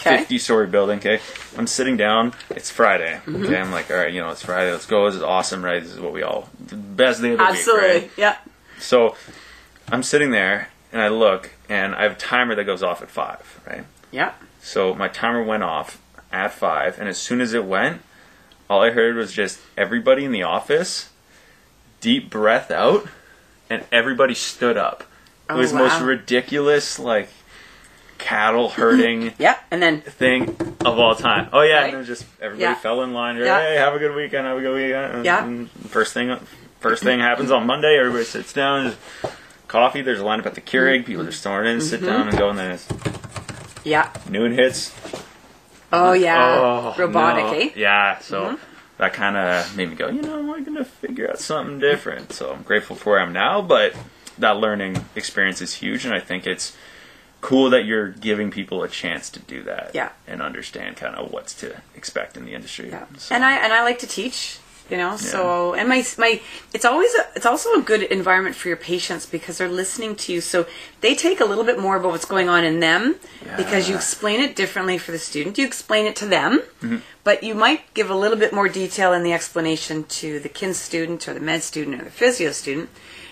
Speaker 2: Okay.
Speaker 1: 50 story building. Okay, I'm sitting down. It's Friday.
Speaker 2: Mm-hmm.
Speaker 1: Okay, I'm like, all right, you know, it's Friday. Let's go. This is awesome, right? This is what we all the best day of the
Speaker 2: Absolutely.
Speaker 1: week, right?
Speaker 2: Yeah.
Speaker 1: So I'm sitting there and I look and I have a timer that goes off at five, right?
Speaker 2: Yeah.
Speaker 1: So my timer went off at five, and as soon as it went, all I heard was just everybody in the office, deep breath out, and everybody stood up. It
Speaker 2: Oh,
Speaker 1: was most ridiculous, like cattle herding
Speaker 2: Yeah. And then
Speaker 1: thing of all time. Oh yeah,
Speaker 2: Right.
Speaker 1: and it was just everybody
Speaker 2: Yeah.
Speaker 1: fell in line.
Speaker 2: Yeah.
Speaker 1: Hey, have a good weekend. Have a good weekend.
Speaker 2: Yeah.
Speaker 1: and first thing, first thing happens on Monday. Everybody sits down. Coffee. There's a lineup at the Keurig. People just storm in,
Speaker 2: Mm-hmm.
Speaker 1: sit down, and go. And then it's
Speaker 2: yeah.
Speaker 1: noon hits.
Speaker 2: Oh yeah.
Speaker 1: Oh,
Speaker 2: Robotic,
Speaker 1: no.
Speaker 2: eh?
Speaker 1: Yeah, so that kind of made me go, you know, I'm going to figure out something different. So I'm grateful for where I am now, but that learning experience is huge, and I think it's cool that you're giving people a chance to do that
Speaker 2: Yeah.
Speaker 1: and understand kind of what's to expect in the industry.
Speaker 2: Yeah.
Speaker 1: So-
Speaker 2: And I and I like to teach, you know. So and my my it's always a, it's also a good environment for your patients because they're listening to you. So they take a little bit more about what's going on in them because you explain it differently for the student. You explain it to them,
Speaker 1: Mm-hmm.
Speaker 2: but you might give a little bit more detail in the explanation to the kin student or the med student or the physio student.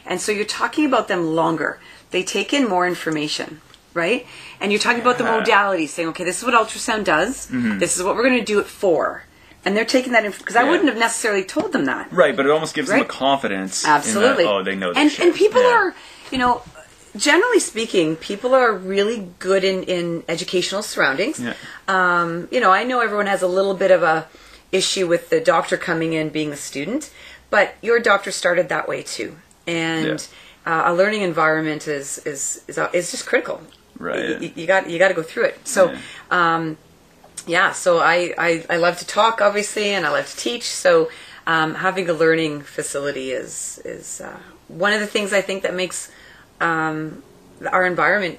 Speaker 2: And so you're talking about them longer. They take in more information, right? And you're talking about the
Speaker 1: Yeah.
Speaker 2: modalities, saying, okay, this is what ultrasound does. This is what we're going to do it for. And they're taking that in because I.
Speaker 1: Yeah.
Speaker 2: wouldn't have necessarily told them that.
Speaker 1: Right, but it almost gives them
Speaker 2: Right.
Speaker 1: a confidence. in that,
Speaker 2: Absolutely.
Speaker 1: oh, they know this
Speaker 2: and
Speaker 1: shit.
Speaker 2: and people
Speaker 1: Yeah.
Speaker 2: are, you know, generally speaking, people are really good in in educational surroundings.
Speaker 1: Yeah.
Speaker 2: Um, you know, I know everyone has a little bit of a issue with the doctor coming in being a student, but your doctor started that way too, and uh, a learning environment is is is, is just critical.
Speaker 1: Right.
Speaker 2: You, you got you got to go through it. So.
Speaker 1: Yeah.
Speaker 2: Um, yeah, so I, I, I love to talk, obviously, and I love to teach. So um, having a learning facility is is uh, one of the things I think that makes um, our environment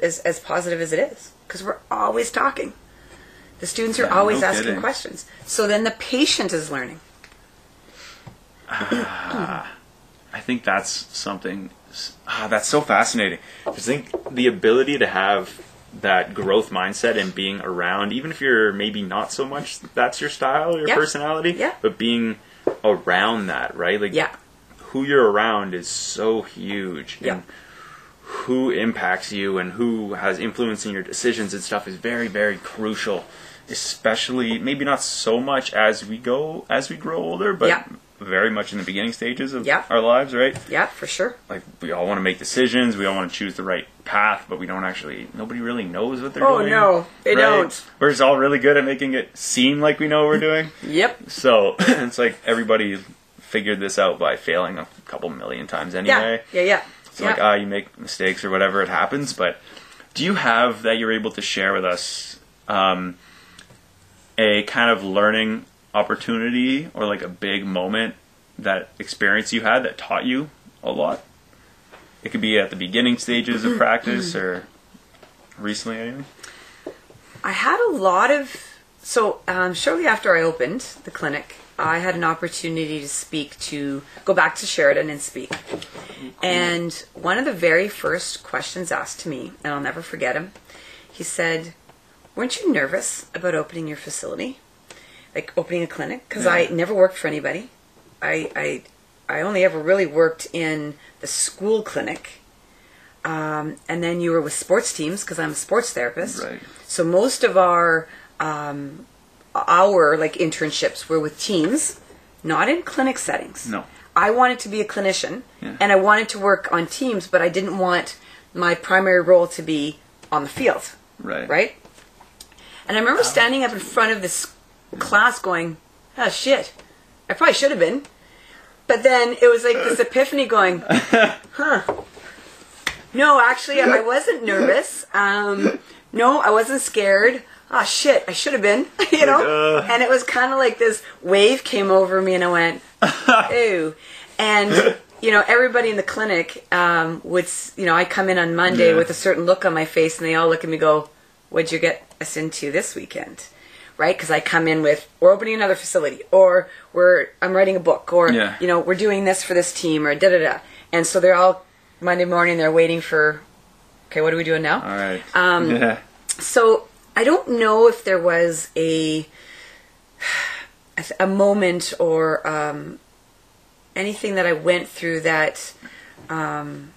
Speaker 2: as, as positive as it is because we're always talking. The students are
Speaker 1: Yeah,
Speaker 2: always
Speaker 1: no
Speaker 2: asking
Speaker 1: kidding.
Speaker 2: questions. So then the patient is learning.
Speaker 1: I think that's something ah, that's so fascinating. I think the ability to have that growth mindset and being around, even if you're maybe not so much that's your style, your
Speaker 2: Yeah.
Speaker 1: personality,
Speaker 2: Yeah.
Speaker 1: but being around that, right? Like
Speaker 2: Yeah.
Speaker 1: who you're around is so huge.
Speaker 2: Yeah.
Speaker 1: And who impacts you and who has influence in your decisions and stuff is very, very crucial. Especially maybe not so much as we go as we grow older, but
Speaker 2: Yeah.
Speaker 1: Very much in the beginning stages of
Speaker 2: Yeah.
Speaker 1: our lives, right?
Speaker 2: Yeah, for sure.
Speaker 1: Like we all want to make decisions, we all want to choose the right path, but we don't actually. Nobody really knows what they're
Speaker 2: Oh,
Speaker 1: doing.
Speaker 2: Oh no, they don't.
Speaker 1: We're just all really good at making it seem like we know what we're doing.
Speaker 2: Yep.
Speaker 1: So it's like everybody figured this out by failing a couple million times anyway.
Speaker 2: Yeah. Yeah. yeah.
Speaker 1: So
Speaker 2: yeah.
Speaker 1: like, ah, you make mistakes or whatever, it happens. But do you have that you're able to share with us um, a kind of learning opportunity or like a big moment that experience you had that taught you a lot? It could be at the beginning stages of practice or recently.
Speaker 2: I had a lot of so um, shortly after I opened the clinic, I had an opportunity to speak to go back to Sheridan and speak. And one of the very first questions asked to me, and I'll never forget him, he said, "Weren't you nervous about opening your facility, like opening a clinic? Because I never worked for anybody. I, I I only ever really worked in the school clinic. Um, and then you were with sports teams because I'm a sports therapist.
Speaker 1: Right.
Speaker 2: So most of our um, our like internships were with teams, not in clinic settings.
Speaker 1: No.
Speaker 2: I wanted to be a clinician
Speaker 1: Yeah.
Speaker 2: and I wanted to work on teams, but I didn't want my primary role to be on the field.
Speaker 1: Right.
Speaker 2: Right? And I remember standing up in front of this class going, oh shit, I probably should have been. But then it was like this epiphany going, huh. No, actually, I wasn't nervous. Um, no, I wasn't scared. Oh shit, I should have been, you know?
Speaker 1: uh.
Speaker 2: And it was kind of like this wave came over me and I went, ooh. And, you know, everybody in the clinic um, would, you know, I come in on Monday
Speaker 1: Yeah.
Speaker 2: with a certain look on my face and they all look at me and go, what'd you get us into this weekend? Right? Because I come in with, we're opening another facility or we're, I'm writing a book or,
Speaker 1: Yeah.
Speaker 2: you know, we're doing this for this team or da da da. And so they're all, Monday morning, they're waiting for, okay, what are we doing now?
Speaker 1: All right.
Speaker 2: Um,
Speaker 1: yeah.
Speaker 2: So I don't know if there was a a, moment or um, anything that I went through that um,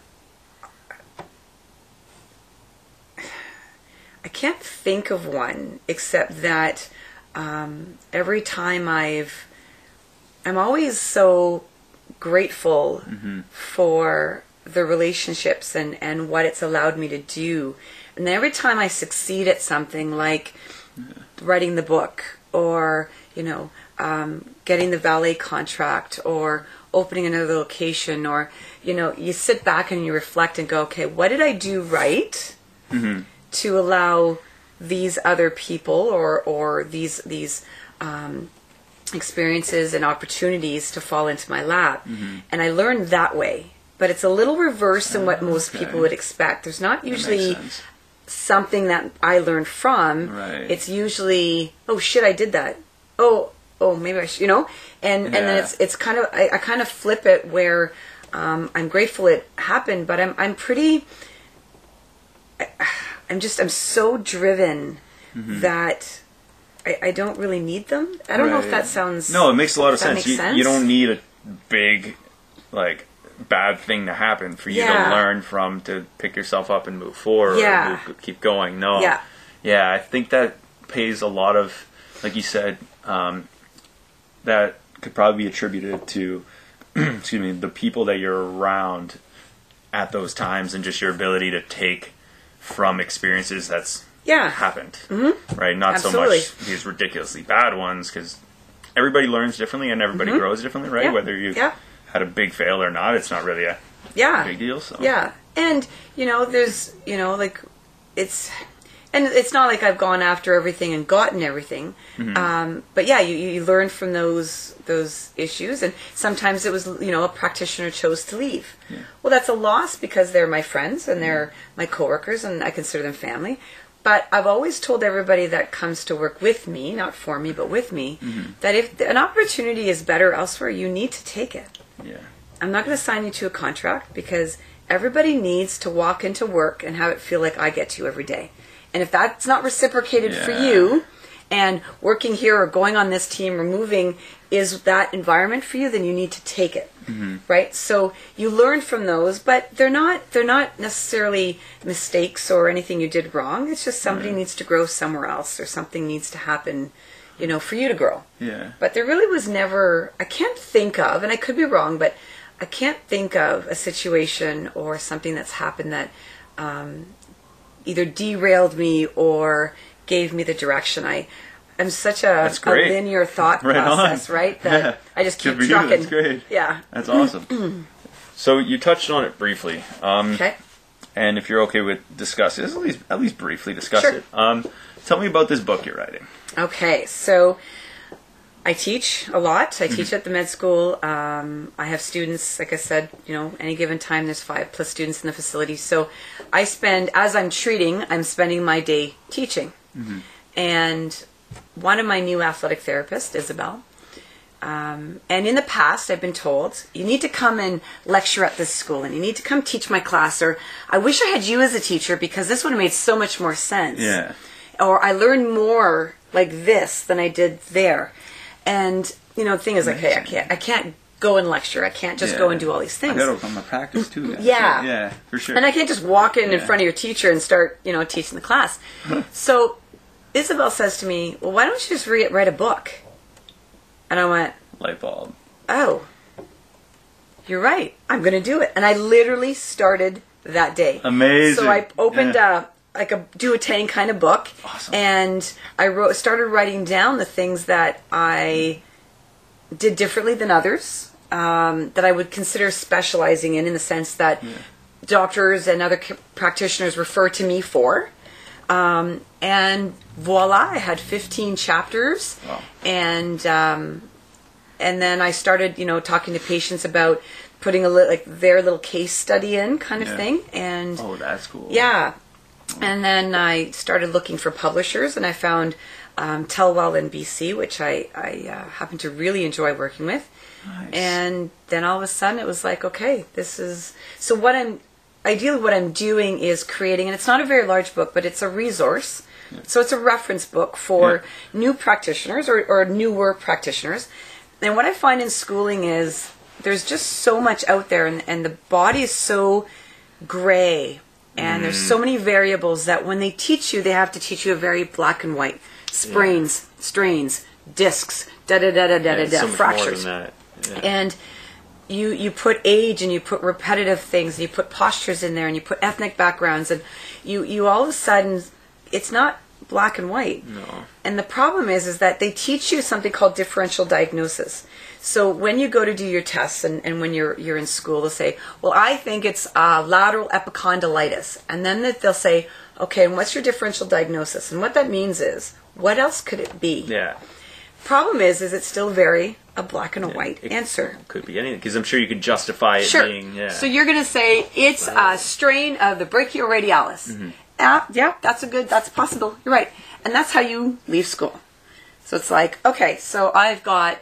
Speaker 2: I can't think of one except that um, every time I've I'm always so grateful for the relationships and, and what it's allowed me to do. And every time I succeed at something like writing the book or, you know, um, getting the valet contract or opening another location or, you know, you sit back and you reflect and go, okay, what did I do right to allow these other people or, or these, these, um, experiences and opportunities to fall into my lap. And I learned that way. But it's a little reverse than what most
Speaker 1: okay.
Speaker 2: people would expect. There's not usually something that I learned from.
Speaker 1: Right.
Speaker 2: It's usually, oh shit, I did that. Oh, oh, maybe I should, you know? And, and then it's, it's kind of, I, I kind of flip it where um, I'm grateful it happened, but I'm, I'm pretty, I, I'm just, I'm so driven that I, I don't really need them. I don't know if that sounds.
Speaker 1: No, it makes a lot of sense. You,
Speaker 2: sense?
Speaker 1: you don't need a big, like, bad thing to happen for you
Speaker 2: Yeah.
Speaker 1: to learn from to pick yourself up and move forward.
Speaker 2: Yeah.
Speaker 1: Move, keep going. No.
Speaker 2: Yeah.
Speaker 1: Yeah, I think that pays a lot of, like you said, um, that could probably be attributed to, excuse me, the people that you're around at those times and just your ability to take from experiences that's
Speaker 2: Yeah.
Speaker 1: happened, mm-hmm. right? Not
Speaker 2: Absolutely.
Speaker 1: so much these ridiculously bad ones because everybody learns differently and everybody grows differently, right?
Speaker 2: Mm-hmm. Yeah.
Speaker 1: Whether you
Speaker 2: Yeah.
Speaker 1: had a big fail or not, it's not really a
Speaker 2: Yeah.
Speaker 1: big deal. So
Speaker 2: Yeah, and you know, there's you know, like it's, and it's not like I've gone after everything and gotten everything. Mm-hmm. Um, but yeah, you you learn from those those issues, and sometimes it was you know a practitioner chose to leave. Well, that's a loss because they're my friends and they're mm-hmm. my coworkers, and I consider them family. But I've always told everybody that comes to work with me, not for me, but with me, mm-hmm. that if an opportunity is better elsewhere, you need to take it.
Speaker 1: yeah,
Speaker 2: I'm not going to sign you to a contract because everybody needs to walk into work and have it feel like I get to you every day. And if that's not reciprocated for you, and working here or going on this team or moving is that environment for you, then you need to take it, right? So you learn from those, but they're not they're not necessarily mistakes or anything you did wrong. It's just somebody needs to grow somewhere else or something needs to happen, you know, for you to grow.
Speaker 1: yeah.
Speaker 2: But there really was never, I can't think of, and I could be wrong, but I can't think of a situation or something that's happened that um, either derailed me or gave me the direction. I, I'm such a, a linear thought
Speaker 1: Right on.
Speaker 2: process, right? That
Speaker 1: Yeah.
Speaker 2: I just keep
Speaker 1: you,
Speaker 2: trucking.
Speaker 1: that's great.
Speaker 2: Yeah.
Speaker 1: That's awesome. so you touched on it briefly, um,
Speaker 2: Okay.
Speaker 1: and if you're okay with discussing this, at least at least briefly discuss
Speaker 2: Sure.
Speaker 1: it. Um, tell me about this book you're writing.
Speaker 2: Okay, so I teach a lot. I
Speaker 1: Mm-hmm.
Speaker 2: teach at the med school. Um, I have students, like I said, you know, any given time there's five plus students in the facility. So I spend, as I'm treating, I'm spending my day teaching.
Speaker 1: Mm-hmm.
Speaker 2: And one of my new athletic therapists, Isabel, um, and in the past, I've been told you need to come and lecture at this school, and you need to come teach my class, or I wish I had you as a teacher because this would have made so much more sense
Speaker 1: Yeah.
Speaker 2: or I learned more like this than I did there. And you know, the thing is like, hey, I can't, I can't go and lecture. I can't just go and do all these things.
Speaker 1: I gotta to practice too. Guys.
Speaker 2: Yeah.
Speaker 1: yeah, for sure.
Speaker 2: And I can't just walk in in front of your teacher and start, you know, teaching the class. so Isabel says to me, "Well, why don't you just re- write a book?" And I went,
Speaker 1: light bulb.
Speaker 2: "Oh, you're right. I'm to do it." And I literally started that day.
Speaker 1: Amazing.
Speaker 2: So I opened
Speaker 1: Yeah.
Speaker 2: Like a Duo-Tang kind of book,
Speaker 1: Awesome.
Speaker 2: and I wrote started writing down the things that I did differently than others um, that I would consider specializing in, in the sense that doctors and other practitioners refer to me for. Um, and voila, I had 15 chapters,
Speaker 1: Wow.
Speaker 2: and um, and then I started, you know, talking to patients about putting a li- like their little case study in, kind of
Speaker 1: Yeah.
Speaker 2: thing, and
Speaker 1: Oh, that's cool.
Speaker 2: yeah. And then I started looking for publishers, and I found um, Tellwell in BC, which I, I uh, happen to really enjoy working with.
Speaker 1: Nice.
Speaker 2: And then all of a sudden, it was like, okay, this is. So, what I'm. Ideally, what I'm doing is creating, and it's not a very large book, but it's a resource. So, it's a reference book for new practitioners or, or newer practitioners. And what I find in schooling is there's just so much out there, and, and the body is so gray and there's mm. so many variables that when they teach you they have to teach you a very black and white sprains strains discs da da da da da da da
Speaker 3: so
Speaker 2: fractures
Speaker 3: more than that. Yeah.
Speaker 2: and you you put age and you put repetitive things and you put postures in there and you put ethnic backgrounds and you you all of a sudden it's not black and white
Speaker 3: No.
Speaker 2: and the problem is is that they teach you something called differential diagnosis so when you go to do your tests and, and when you're you're in school they'll say well i think it's uh, lateral epicondylitis and then that they'll say okay and what's your differential diagnosis and what that means is what else could it be
Speaker 3: yeah.
Speaker 2: problem is is it's still very a black and a white
Speaker 3: It
Speaker 2: answer
Speaker 3: Could be anything because I'm sure you could justify it
Speaker 2: Sure.
Speaker 3: being yeah.
Speaker 2: So you're going to say it's a strain of the brachioradialis.
Speaker 3: Mm-hmm.
Speaker 2: Yeah, yeah, that's a good. That's possible. You're right, and that's how you leave school. So it's like, okay, so I've got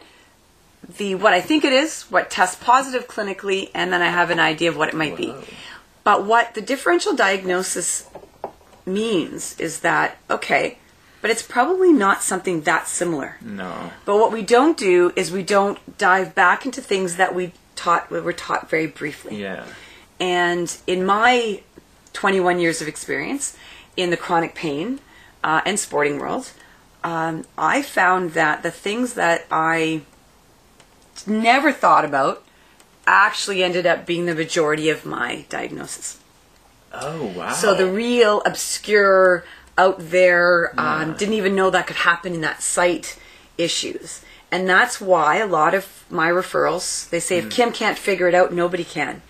Speaker 2: the what I think it is, what tests positive clinically, and then I have an idea of what it might be. But what the differential diagnosis means is that okay, but it's probably not something that similar.
Speaker 3: no.
Speaker 2: But what we don't do is we don't dive back into things that we taught we were taught very briefly.
Speaker 3: Yeah.
Speaker 2: And in my 21 years of experience in the chronic pain uh, and sporting world, um, I found that the things that I never thought about actually ended up being the majority of my diagnosis.
Speaker 3: Oh wow.
Speaker 2: So the real obscure out there um, didn't even know that could happen in that site issues. And that's why a lot of my referrals, they say
Speaker 3: Mm.
Speaker 2: if Kim can't figure it out, nobody can.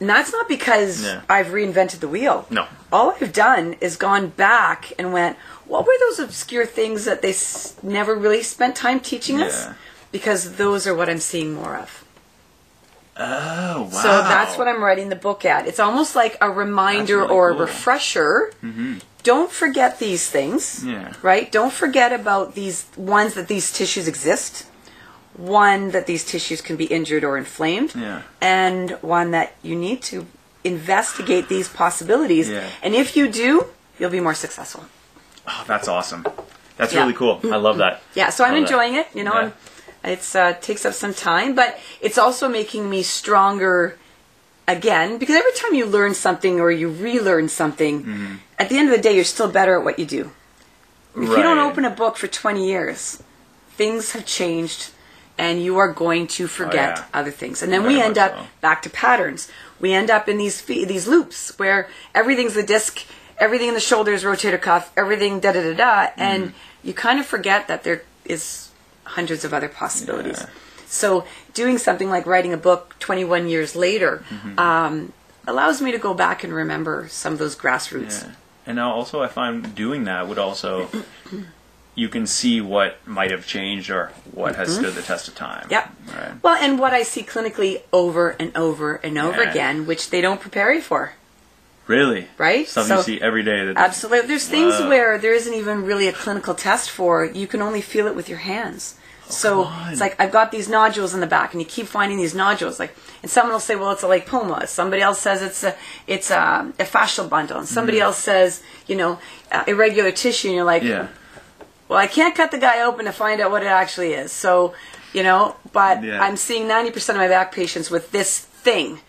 Speaker 2: And that's not because
Speaker 3: Yeah.
Speaker 2: I've reinvented the wheel.
Speaker 3: No.
Speaker 2: All I've done is gone back and went, what were those obscure things that they s- never really spent time teaching us? Because those are what I'm seeing more of.
Speaker 1: Oh wow.
Speaker 2: So that's what I'm writing the book at. It's almost like a reminder
Speaker 1: really
Speaker 2: or a
Speaker 1: cool.
Speaker 2: refresher. Mm-hmm. Don't forget these things.
Speaker 1: Yeah.
Speaker 2: Right? Don't forget about these ones that these tissues exist. One that these tissues can be injured or inflamed.
Speaker 1: Yeah.
Speaker 2: And one that you need to investigate these possibilities.
Speaker 1: Yeah.
Speaker 2: And if you do, you'll be more successful.
Speaker 1: Oh, that's awesome. That's
Speaker 2: Yeah.
Speaker 1: really cool. I love that.
Speaker 2: Yeah, so I'm
Speaker 1: Love that.
Speaker 2: enjoying it. You know,
Speaker 1: Yeah.
Speaker 2: I'm, it's uh, takes up some time, but it's also making me stronger again because every time you learn something or you relearn something,
Speaker 1: Mm-hmm.
Speaker 2: at the end of the day, you're still better at what you do. If you don't open a book for 20 years, things have changed and you are going to forget
Speaker 1: yeah.
Speaker 2: other things. And then
Speaker 1: Very
Speaker 2: we end up
Speaker 1: so.
Speaker 2: back to patterns. We end up in these fe- these loops where everything's the disc, everything in the shoulders, rotator cuff, everything da da da da, and
Speaker 1: Mm-hmm.
Speaker 2: you kind of forget that there is hundreds of other possibilities.
Speaker 1: Yeah.
Speaker 2: So doing something like writing a book 21 years later
Speaker 1: Mm-hmm.
Speaker 2: um, allows me to go back and remember some of those grassroots.
Speaker 1: Yeah. And now also I find doing that would also you can see what might have changed or what has stood the test of time.
Speaker 2: Yep.
Speaker 1: Right.
Speaker 2: Well, and what I see clinically over and over and over
Speaker 1: Yeah.
Speaker 2: again, which they don't prepare you for,
Speaker 1: Really?
Speaker 2: right?
Speaker 1: Stuff
Speaker 2: So-
Speaker 1: you see every day that
Speaker 2: Absolutely. There's things where there isn't even really a clinical test for. You can only feel it with your hands. So it's like I've got these nodules in the back, and you keep finding these nodules. Like, and someone will say, "Well, it's a lipoma." Somebody else says it's a it's a, a fascial bundle, and somebody else says, you know, uh, irregular tissue. And you're like.
Speaker 1: Yeah.
Speaker 2: well, I can't cut the guy open to find out what it actually is. So you know, but
Speaker 1: Yeah.
Speaker 2: I'm seeing 90% of my back patients with this thing.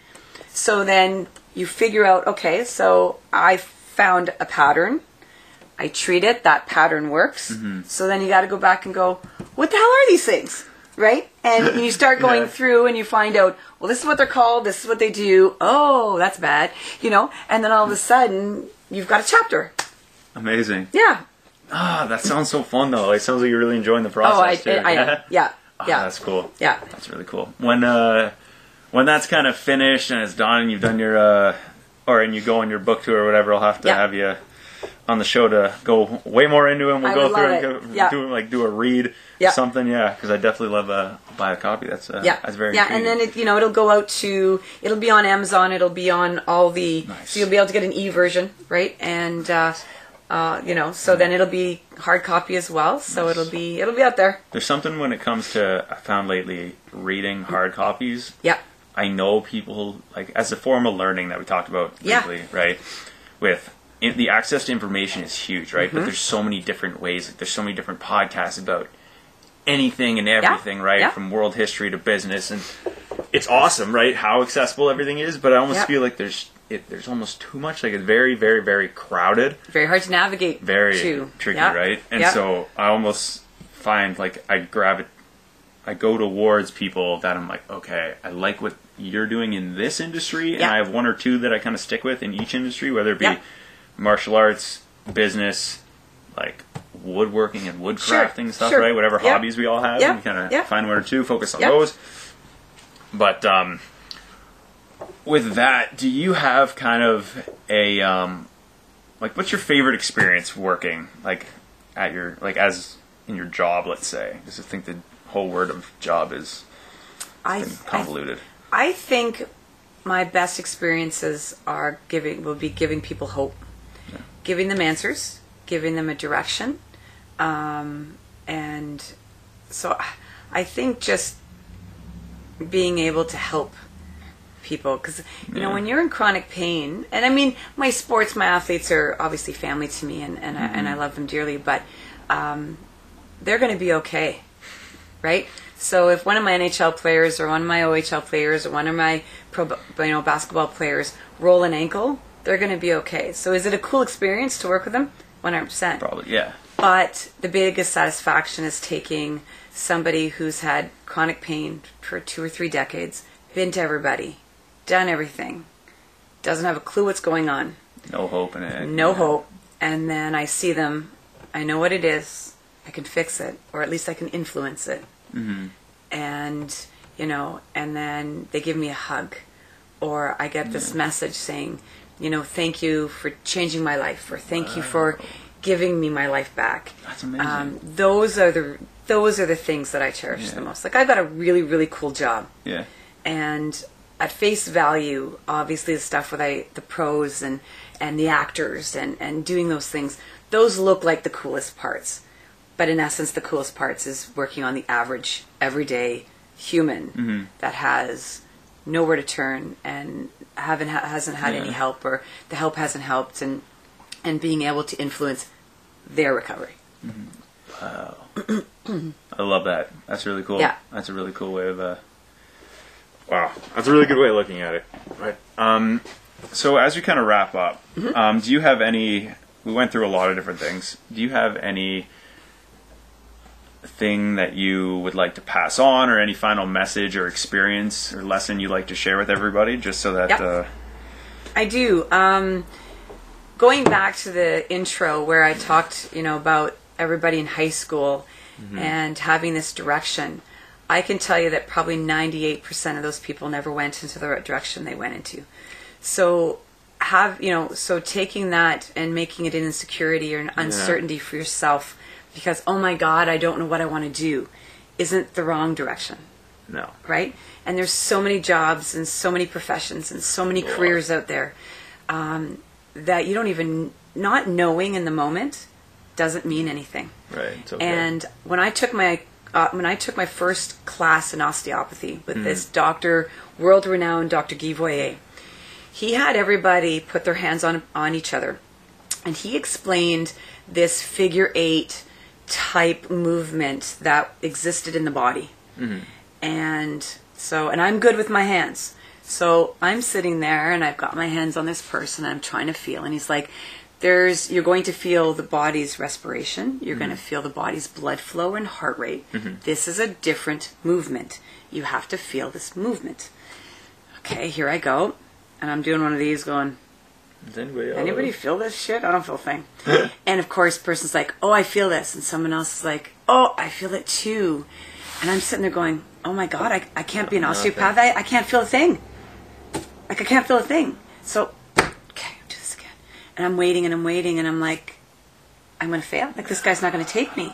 Speaker 2: So then you figure out, okay, so I found a pattern. I treat it, that pattern works.
Speaker 1: Mm-hmm.
Speaker 2: So then you got to go back and go, what the hell are these things? Right? And you start going
Speaker 1: Yeah.
Speaker 2: through and you find out, well, this is what they're called, this is what they do. Oh, that's bad, you know? And then all of a sudden, you've got a chapter.
Speaker 1: Amazing.
Speaker 2: Yeah.
Speaker 1: Ah, that sounds so fun though. It sounds like you're really enjoying the process.
Speaker 2: Oh, I,
Speaker 1: too.
Speaker 2: I, know. Yeah.
Speaker 1: Ah,
Speaker 2: Yeah.
Speaker 1: that's cool.
Speaker 2: Yeah.
Speaker 1: That's really cool. When uh, when that's kind of finished and it's done, and you've done your uh, or and you go on your book tour or whatever, I'll have to
Speaker 2: Yeah.
Speaker 1: have you on the show to go way more into it. And we'll
Speaker 2: I
Speaker 1: go through and
Speaker 2: it.
Speaker 1: go,
Speaker 2: Yeah.
Speaker 1: do like do a read
Speaker 2: Yeah.
Speaker 1: something. Yeah, because I definitely love uh, buy a copy. That's uh,
Speaker 2: Yeah,
Speaker 1: that's very
Speaker 2: yeah, and then it, you know it'll go out to it'll be on Amazon. It'll be on all the
Speaker 1: Nice.
Speaker 2: so you'll be able to get an e version, right? And uh, uh, you know, so then it'll be hard copy as well. So
Speaker 1: Nice.
Speaker 2: it'll be it'll be out there.
Speaker 1: there's something when it comes to I found lately reading hard copies.
Speaker 2: Yeah,
Speaker 1: I know people like as a form of learning that we talked about
Speaker 2: Yeah.
Speaker 1: briefly, right? With in, the access to information is huge, right?
Speaker 2: Mm-hmm.
Speaker 1: But there's so many different ways. There's so many different podcasts about anything and everything, right?
Speaker 2: Yeah.
Speaker 1: From world history to business, and it's awesome, right? How accessible everything is. But I almost
Speaker 2: Yeah.
Speaker 1: feel like there's it, there's almost too much. Like it's very, very, very crowded
Speaker 2: very hard to navigate.
Speaker 1: very
Speaker 2: too.
Speaker 1: tricky,
Speaker 2: Yeah.
Speaker 1: right? And
Speaker 2: Yeah.
Speaker 1: so I almost find like I grab it, I go towards people that I'm like, okay, I like what you're doing in this industry, and
Speaker 2: Yeah.
Speaker 1: I have one or two that I kind of stick with in each industry, whether it be
Speaker 2: Yeah.
Speaker 1: martial arts, business, like woodworking and woodcrafting stuff,
Speaker 2: sure.
Speaker 1: right? Whatever
Speaker 2: Yeah.
Speaker 1: hobbies we all have,
Speaker 2: Yeah.
Speaker 1: we kind of
Speaker 2: Yeah.
Speaker 1: find one or two, focus on
Speaker 2: Yeah.
Speaker 1: those. But um, with that, do you have kind of a um, like what's your favorite experience working like at your like as in your job? Let's say, because I think the whole word of job is
Speaker 2: I,
Speaker 1: been
Speaker 2: I
Speaker 1: convoluted.
Speaker 2: I think my best experiences are giving will be giving people hope, giving them answers, giving them a direction, um, and so I think just being able to help people because you know when you're in chronic pain and i mean my sports my athletes are obviously family to me and, and, I, and i love them dearly but um, they're going to be okay right? So if one of my NHL players or one of my OHL players or one of my pro, you know, basketball players roll an ankle, they're going to be okay. So is it a cool experience to work with them? 100%.
Speaker 1: Probably, yeah.
Speaker 2: But the biggest satisfaction is taking somebody who's had chronic pain for two or three decades, been to everybody, done everything, doesn't have a clue what's going on,
Speaker 1: No hope in it.
Speaker 2: no
Speaker 1: Yeah.
Speaker 2: hope, and then I see them, I know what it is, I can fix it, or at least I can influence it.
Speaker 1: Mm-hmm.
Speaker 2: And, you know, and then they give me a hug, or I get this message saying, you know, thank you for changing my life, or thank you for giving me my life back.
Speaker 1: That's amazing.
Speaker 2: Um, those are the those are the things that I cherish
Speaker 1: Yeah.
Speaker 2: the most. Like I've got a really really cool job,
Speaker 1: yeah.
Speaker 2: and at face value, obviously the stuff with I, the pros and and the actors and and doing those things, those look like the coolest parts. But in essence, the coolest parts is working on the average, everyday human
Speaker 1: Mm-hmm.
Speaker 2: that has nowhere to turn and haven't ha- hasn't had any help or the help hasn't helped and and being able to influence their recovery. Wow.
Speaker 1: I love that. That's really cool.
Speaker 2: Yeah.
Speaker 1: That's a really cool way of. Uh,
Speaker 3: Wow, that's a really good way of looking at it.
Speaker 1: right. Um, so as we kind of wrap up,
Speaker 2: Mm-hmm.
Speaker 1: um, do you have any? We went through a lot of different things. Do you have any thing that you would like to pass on, or any final message or experience or lesson you'd like to share with everybody, just so that?
Speaker 2: Yep.
Speaker 1: Uh,
Speaker 2: I do. Um, going back to the intro where I talked, you know, about everybody in high school and having this direction, I can tell you that probably 98% of those people never went into the right direction they went into. So have, you know, so taking that and making it an insecurity or an uncertainty for yourself because, oh my God, I don't know what I want to do, isn't the wrong direction
Speaker 3: No.
Speaker 2: right? And there's so many jobs and so many professions and so many careers out there um, that you don't even not knowing in the moment doesn't mean anything.
Speaker 3: Right. Okay.
Speaker 2: And when I took my uh, when I took my first class in osteopathy with this doctor, world renowned Dr. Guy Voyer, he had everybody put their hands on on each other, and he explained this figure eight type movement that existed in the body. And so, and I'm good with my hands. So I'm sitting there and I've got my hands on this person and I'm trying to feel. And he's like, there's, you're going to feel the body's respiration. You're going to mm-hmm. feel the body's blood flow and heart rate. Mm-hmm. This is a different movement. You have to feel this movement. Okay, here I go. And I'm doing one of these going,
Speaker 3: Does anybody.
Speaker 2: Anybody feel this shit? I don't feel a thing. and of course, person's like, "Oh, I feel this," and someone else is like, "Oh, I feel it too." And I'm sitting there going, "Oh my god, I, I can't be an uh, osteopath. I, I can't feel a thing. Like I can't feel a thing." So, okay, do this again. And I'm waiting and I'm waiting and I'm like, "I'm gonna fail. Like this guy's not gonna take me."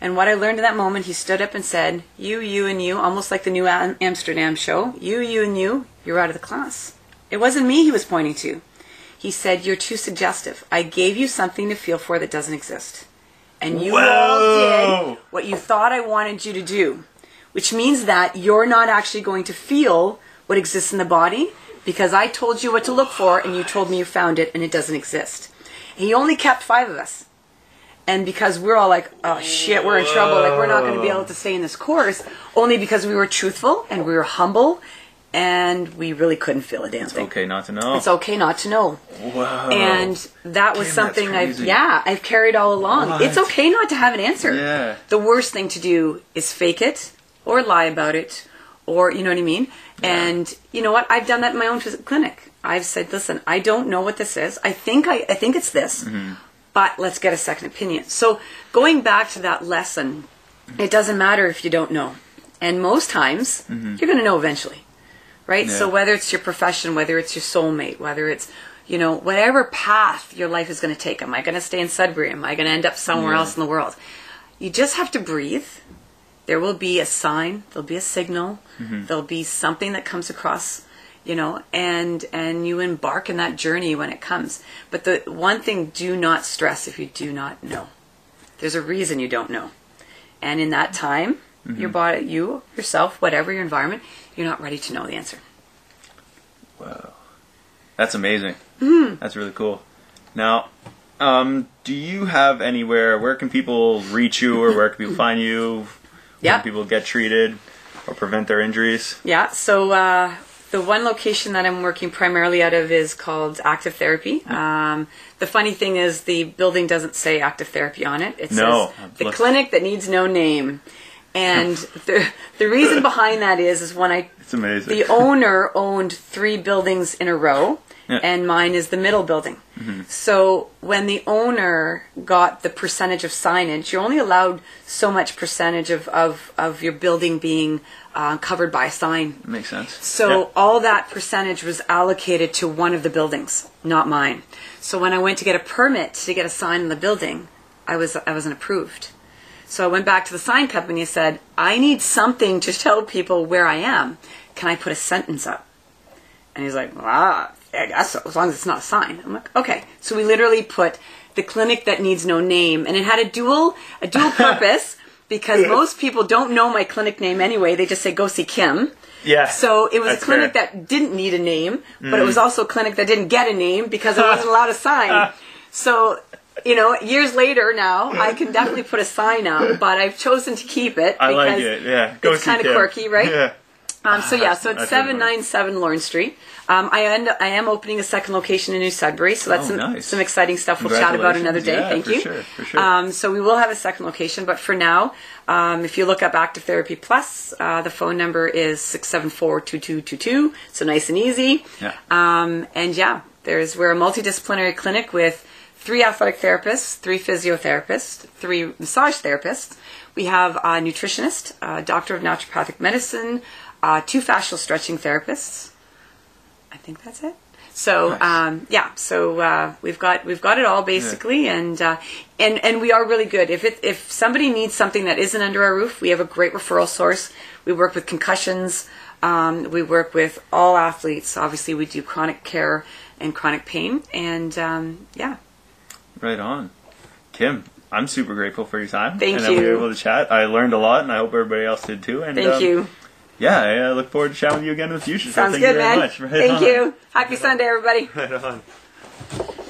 Speaker 2: And what I learned in that moment, he stood up and said, "You, you, and you," almost like the new Amsterdam show. You, you, and you. You're out of the class. It wasn't me he was pointing to. He said, You're too suggestive. I gave you something to feel for that doesn't exist. And you all did what you thought I wanted you to do, which means that you're not actually going to feel what exists in the body because I told you what to look for and you told me you found it and it doesn't exist. And he only kept five of us. And because we're all like, oh shit, we're in trouble. Like, we're not going to be able to stay in this course only because we were truthful and we were humble and we really couldn't feel a damn thing.
Speaker 1: It's okay, not to know.
Speaker 2: It's okay not to know.
Speaker 1: Wow.
Speaker 2: And that was
Speaker 1: Damn,
Speaker 2: something I've yeah, I've carried all along.
Speaker 1: What?
Speaker 2: It's okay not to have an answer.
Speaker 1: Yeah.
Speaker 2: The worst thing to do is fake it or lie about it or you know what I mean? And you know what? I've done that in my own phys- clinic. I've said, "Listen, I don't know what this is. I think I I think it's this."
Speaker 1: Mm-hmm.
Speaker 2: But let's get a second opinion. So, going back to that lesson, it doesn't matter if you don't know. And most times, you're going to know eventually right?
Speaker 1: Mm-hmm. Yeah.
Speaker 2: So whether it's your profession, whether it's your soulmate, whether it's you know whatever path your life is going to take, am I going to stay in Sudbury? Am I going to end up somewhere
Speaker 1: Yeah.
Speaker 2: else in the world? You just have to breathe. There will be a sign. There'll be a signal.
Speaker 1: Mm-hmm.
Speaker 2: There'll be something that comes across. You know, and and you embark in that journey when it comes. But the one thing, do not stress if you do not know. There's a reason you don't know, and in that time,
Speaker 1: Mm-hmm.
Speaker 2: your body, you yourself, whatever your environment, you're not ready to know the answer.
Speaker 1: Wow. That's amazing.
Speaker 2: Hmm.
Speaker 1: That's really cool. Now, um, do you have anywhere, where can people reach you or where can people find you?
Speaker 2: Yeah.
Speaker 1: people get treated or prevent their injuries?
Speaker 2: Yeah, so uh, the one location that I'm working primarily out of is called Active Therapy. Um, the funny thing is, the building doesn't say Active Therapy on it. It
Speaker 1: No.
Speaker 2: says the clinic that needs no name. And the the reason behind that is is when I
Speaker 1: It's amazing.
Speaker 2: the owner owned three buildings in a row,
Speaker 1: Yeah. Mm-hmm.
Speaker 2: and mine is the middle building. So when the owner got the percentage of signage, you're only allowed so much percentage of, of, of your building being uh, covered by a sign.
Speaker 1: Makes sense.
Speaker 2: So
Speaker 1: Yeah.
Speaker 2: all that percentage was allocated to one of the buildings, not mine. So when I went to get a permit to get a sign in the building, I was I wasn't approved. So I went back to the sign company and said, I need something to tell people where I am. Can I put a sentence up? And he's like, ah, I guess so, as long as it's not a sign. I'm like, okay. So we literally put the clinic that needs no name, and it had a dual a dual purpose because most people don't know my clinic name anyway. They just say go see Kim.
Speaker 1: Yeah.
Speaker 2: So it was a clinic
Speaker 1: fair. Mm.
Speaker 2: that didn't need a name, but it was also a clinic that didn't get a name because it wasn't allowed a sign. So, you know, years later now, I can definitely put a sign up, but I've chosen to keep it
Speaker 1: I like
Speaker 2: because
Speaker 1: it. Yeah. Go
Speaker 2: it's kind of quirky, right?
Speaker 1: Yeah.
Speaker 2: Um, so yeah, so it's seven nine seven Lawrence Street. Um, I end, I am opening a second location in New Sudbury, so that's
Speaker 1: Oh,
Speaker 2: some,
Speaker 1: nice.
Speaker 2: some exciting stuff. We'll chat about another day.
Speaker 1: Congratulations.
Speaker 2: Thank
Speaker 1: Yeah,
Speaker 2: you.
Speaker 1: sure, for sure.
Speaker 2: Um, so we will have a second location, but for now, um, if you look up Active Therapy Plus, uh, the phone number is six seven four two two two two. So nice and easy.
Speaker 1: Yeah.
Speaker 2: Um, and yeah, there's we're a multidisciplinary clinic with three athletic therapists, three physiotherapists, three massage therapists. We have a nutritionist, a doctor of naturopathic medicine, uh, two fascial stretching therapists. I think that's it. So
Speaker 1: Nice.
Speaker 2: um, yeah, so uh, we've got we've got it all basically, and uh, and and we are really good. If it if somebody needs something that isn't under our roof, we have a great referral source. We work with concussions. Um, we work with all athletes. Obviously, we do chronic care and chronic pain, and um, yeah,
Speaker 1: Right on. Kim, I'm super grateful for your time.
Speaker 2: Thank
Speaker 1: and that we were able to chat. I learned a lot, and I hope everybody else did too. And
Speaker 2: thank
Speaker 1: um,
Speaker 2: you
Speaker 1: yeah, I uh, look forward to chatting with you again in the future.
Speaker 2: Sounds so
Speaker 1: thank
Speaker 2: good,
Speaker 1: you very
Speaker 2: man.
Speaker 1: Much. Right
Speaker 2: thank
Speaker 1: on.
Speaker 2: you. Happy right Sunday, everybody.
Speaker 1: Right on.